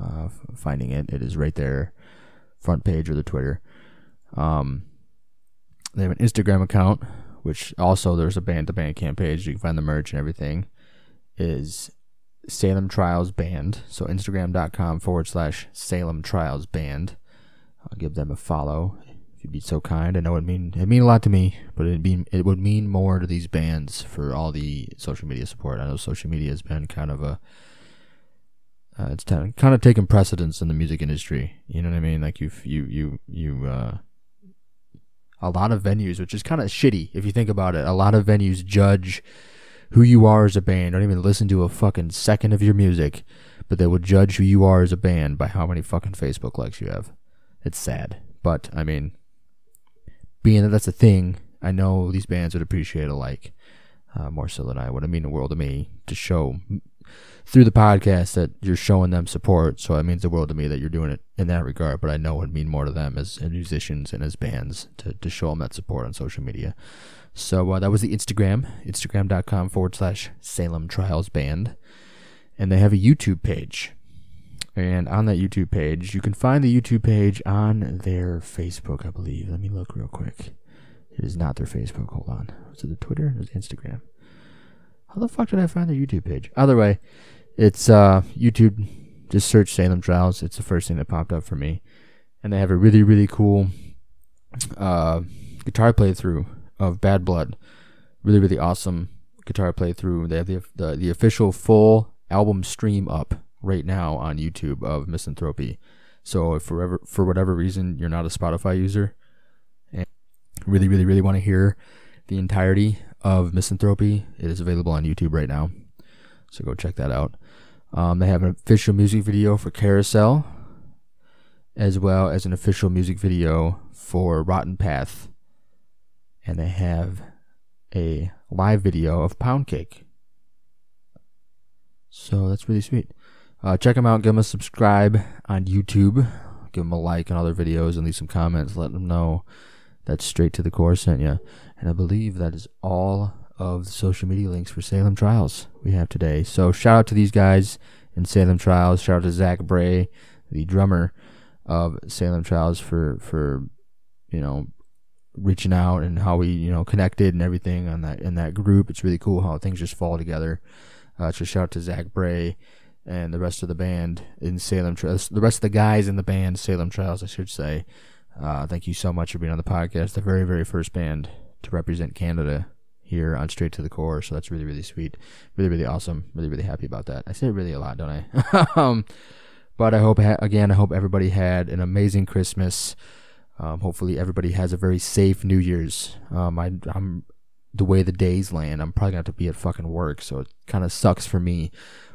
uh, finding it, it is right there, front page of the Twitter. Um, they have an Instagram account, which also there's a band to Bandcamp page. You can find the merch and everything. Is Salem Trials Band. So Instagram.com forward slash Salem Trials Band. I'll give them a follow if you'd be so kind. I know it mean it mean a lot to me, but it mean it would mean more to these bands for all the social media support. I know social media has been kind of a uh, it's kind of, taken precedence in the music industry. You know what I mean? Like you you you you uh, a lot of venues, which is kind of shitty if you think about it. A lot of venues judge who you are as a band. Don't even listen to a fucking second of your music, but they will judge who you are as a band by how many fucking Facebook likes you have. It's sad, but I mean, being that that's a thing, I know these bands would appreciate a like uh, more so than I would. It mean the world to me to show through the podcast that you're showing them support. So it means the world to me that you're doing it in that regard. But I know it would mean more to them as, musicians and as bands to, to show them that support on social media. So uh, that was the Instagram, instagram.com forward slash Salem Trials Band. And they have a YouTube page. And on that YouTube page, you can find the YouTube page on their Facebook, I believe. Let me look real quick. It is not their Facebook. Hold on. Was it the Twitter? It was Instagram. How the fuck did I find their YouTube page? Either way, it's uh, YouTube. Just search Salem Trials. It's the first thing that popped up for me. And they have a really, really cool uh, guitar playthrough of Bad Blood. Really, really awesome guitar playthrough. They have the, the, the official full album stream up right now on YouTube of Misanthropy. So if for, ever, for whatever reason you're not a Spotify user and really, really, really want to hear the entirety of Misanthropy, it is available on YouTube right now. So go check that out. Um, they have an official music video for Carousel, as well as an official music video for Rotten Path. And they have a live video of Pound Cake. So that's really sweet. Uh, check them out. Give them a subscribe on YouTube. Give them a like on other videos and leave some comments. Let them know that Straight to the Core sent you. And I believe that is all of the social media links for Salem Trials we have today. So shout out to these guys in Salem Trials. Shout out to Zach Bray, the drummer of Salem Trials, for for you know reaching out and how we you know connected and everything on that in that group. It's really cool how things just fall together. Uh, so shout out to Zach Bray and the rest of the band in Salem Trials, the rest of the guys in the band Salem Trials, I should say. Uh, thank you so much for being on the podcast. The very very first band to represent Canada here on Straight to the Core. So that's really, really sweet. Really, really awesome. Really, really happy about that. I say it really a lot, don't I? um, but I hope, again, I hope everybody had an amazing Christmas. Um, hopefully, everybody has a very safe New Year's. Um, I, am the way the days land. I'm probably gonna have to be at fucking work, so it kind of sucks for me.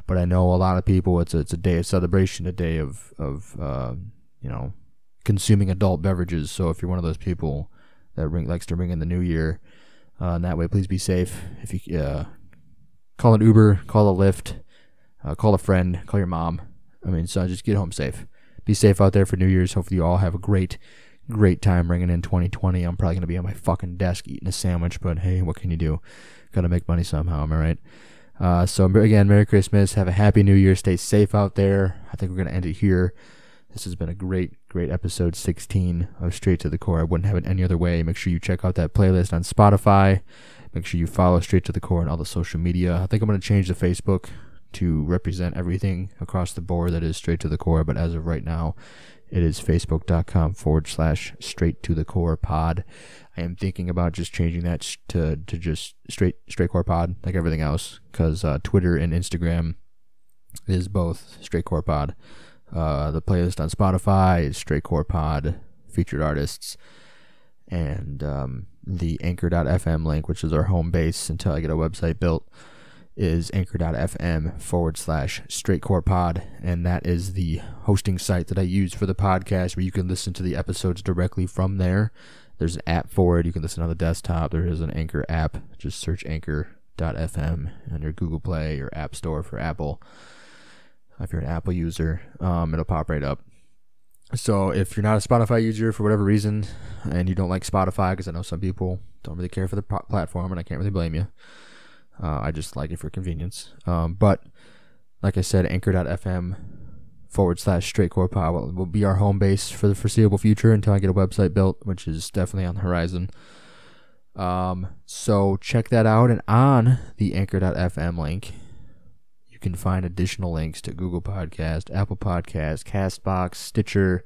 But I know a lot of people. It's a, it's a day of celebration, a day of of uh, you know consuming adult beverages. So if you're one of those people that ring, likes to ring in the new year, uh, and that way, please be safe. If you uh, call an Uber, call a Lyft, uh, call a friend, call your mom. I mean, so just get home safe. Be safe out there for New Year's. Hopefully, you all have a great, great time ringing in 2020. I'm probably gonna be on my fucking desk eating a sandwich, but hey, what can you do? Gotta make money somehow. Am I right? Uh, so again, Merry Christmas. Have a happy New Year. Stay safe out there. I think we're gonna end it here. This has been a great, great episode 16 of Straight to the Core. I wouldn't have it any other way. Make sure you check out that playlist on Spotify. Make sure you follow Straight to the Core on all the social media. I think I'm going to change the Facebook to represent everything across the board that is Straight to the Core. But as of right now, it is facebook.com forward slash straight to the core pod. I am thinking about just changing that to, to just straight straight core pod like everything else because uh, Twitter and Instagram is both straight core pod. Uh, the playlist on Spotify is Straight Core Pod, featured artists, and um, the Anchor.fm link, which is our home base until I get a website built, is Anchor.fm forward slash Straight Core Pod, and that is the hosting site that I use for the podcast, where you can listen to the episodes directly from there. There's an app for it. You can listen on the desktop. There is an Anchor app. Just search anchor.fm on your Google Play or App Store for Apple. If you're an Apple user, um, it'll pop right up. So if you're not a Spotify user for whatever reason, and you don't like Spotify, because I know some people don't really care for the platform, and I can't really blame you. Uh, I just like it for convenience. Um, but like I said, anchor.fm forward slash straight core pod will, will be our home base for the foreseeable future until I get a website built, which is definitely on the horizon. Um, so check that out. And on the anchor.fm link, can find additional links to Google Podcast, Apple Podcast, Castbox, Stitcher,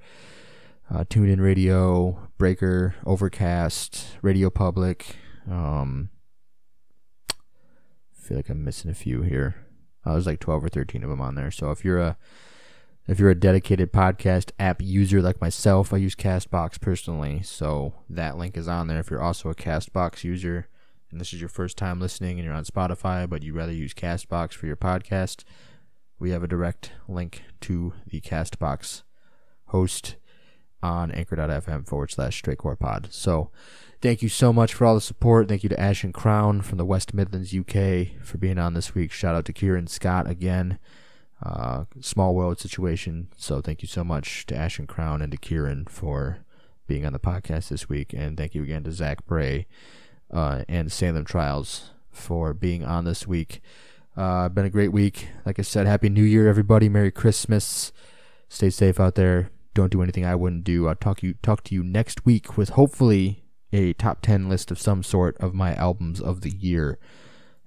uh, TuneIn Radio, Breaker, Overcast, Radio Public. Um, I feel like I'm missing a few here. Uh, there's like 12 or 13 of them on there. So if you're a if you're a dedicated podcast app user like myself, I use Castbox personally, so that link is on there. If you're also a Castbox user and this is your first time listening and you're on Spotify, but you'd rather use Castbox for your podcast, we have a direct link to the Castbox host on anchor.fm forward slash straightcore pod. So thank you so much for all the support. Thank you to Ashen Crown from the West Midlands, UK for being on this week. Shout out to Kieran Scott again. Uh, small world situation. So thank you so much to Ashen Crown and to Kieran for being on the podcast this week. And thank you again to Zach Bray uh, and Salem Trials for being on this week. Uh, been a great week. Like I said, Happy New Year, everybody. Merry Christmas. Stay safe out there. Don't do anything I wouldn't do. I'll talk you talk to you next week with hopefully a top ten list of some sort of my albums of the year,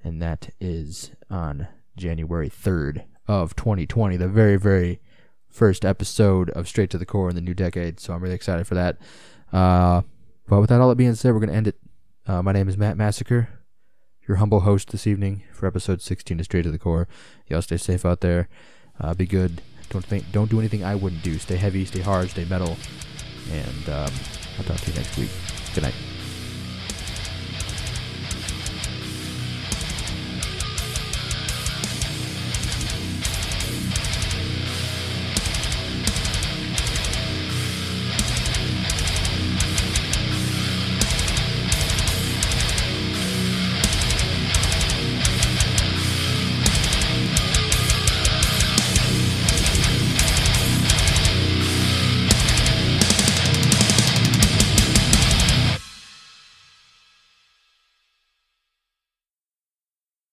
and that is on January third of 2020, the very, very first episode of Straight to the Core in the new decade. So I'm really excited for that. Uh, but with that all that being said, we're to end it. Uh, my name is Matt Massacre, your humble host this evening for episode 16 of Straight to the Core. Y'all stay safe out there. Uh, be good. Don't think. Don't do anything I wouldn't do. Stay heavy. Stay hard. Stay metal. And um, I'll talk to you next week. Good night.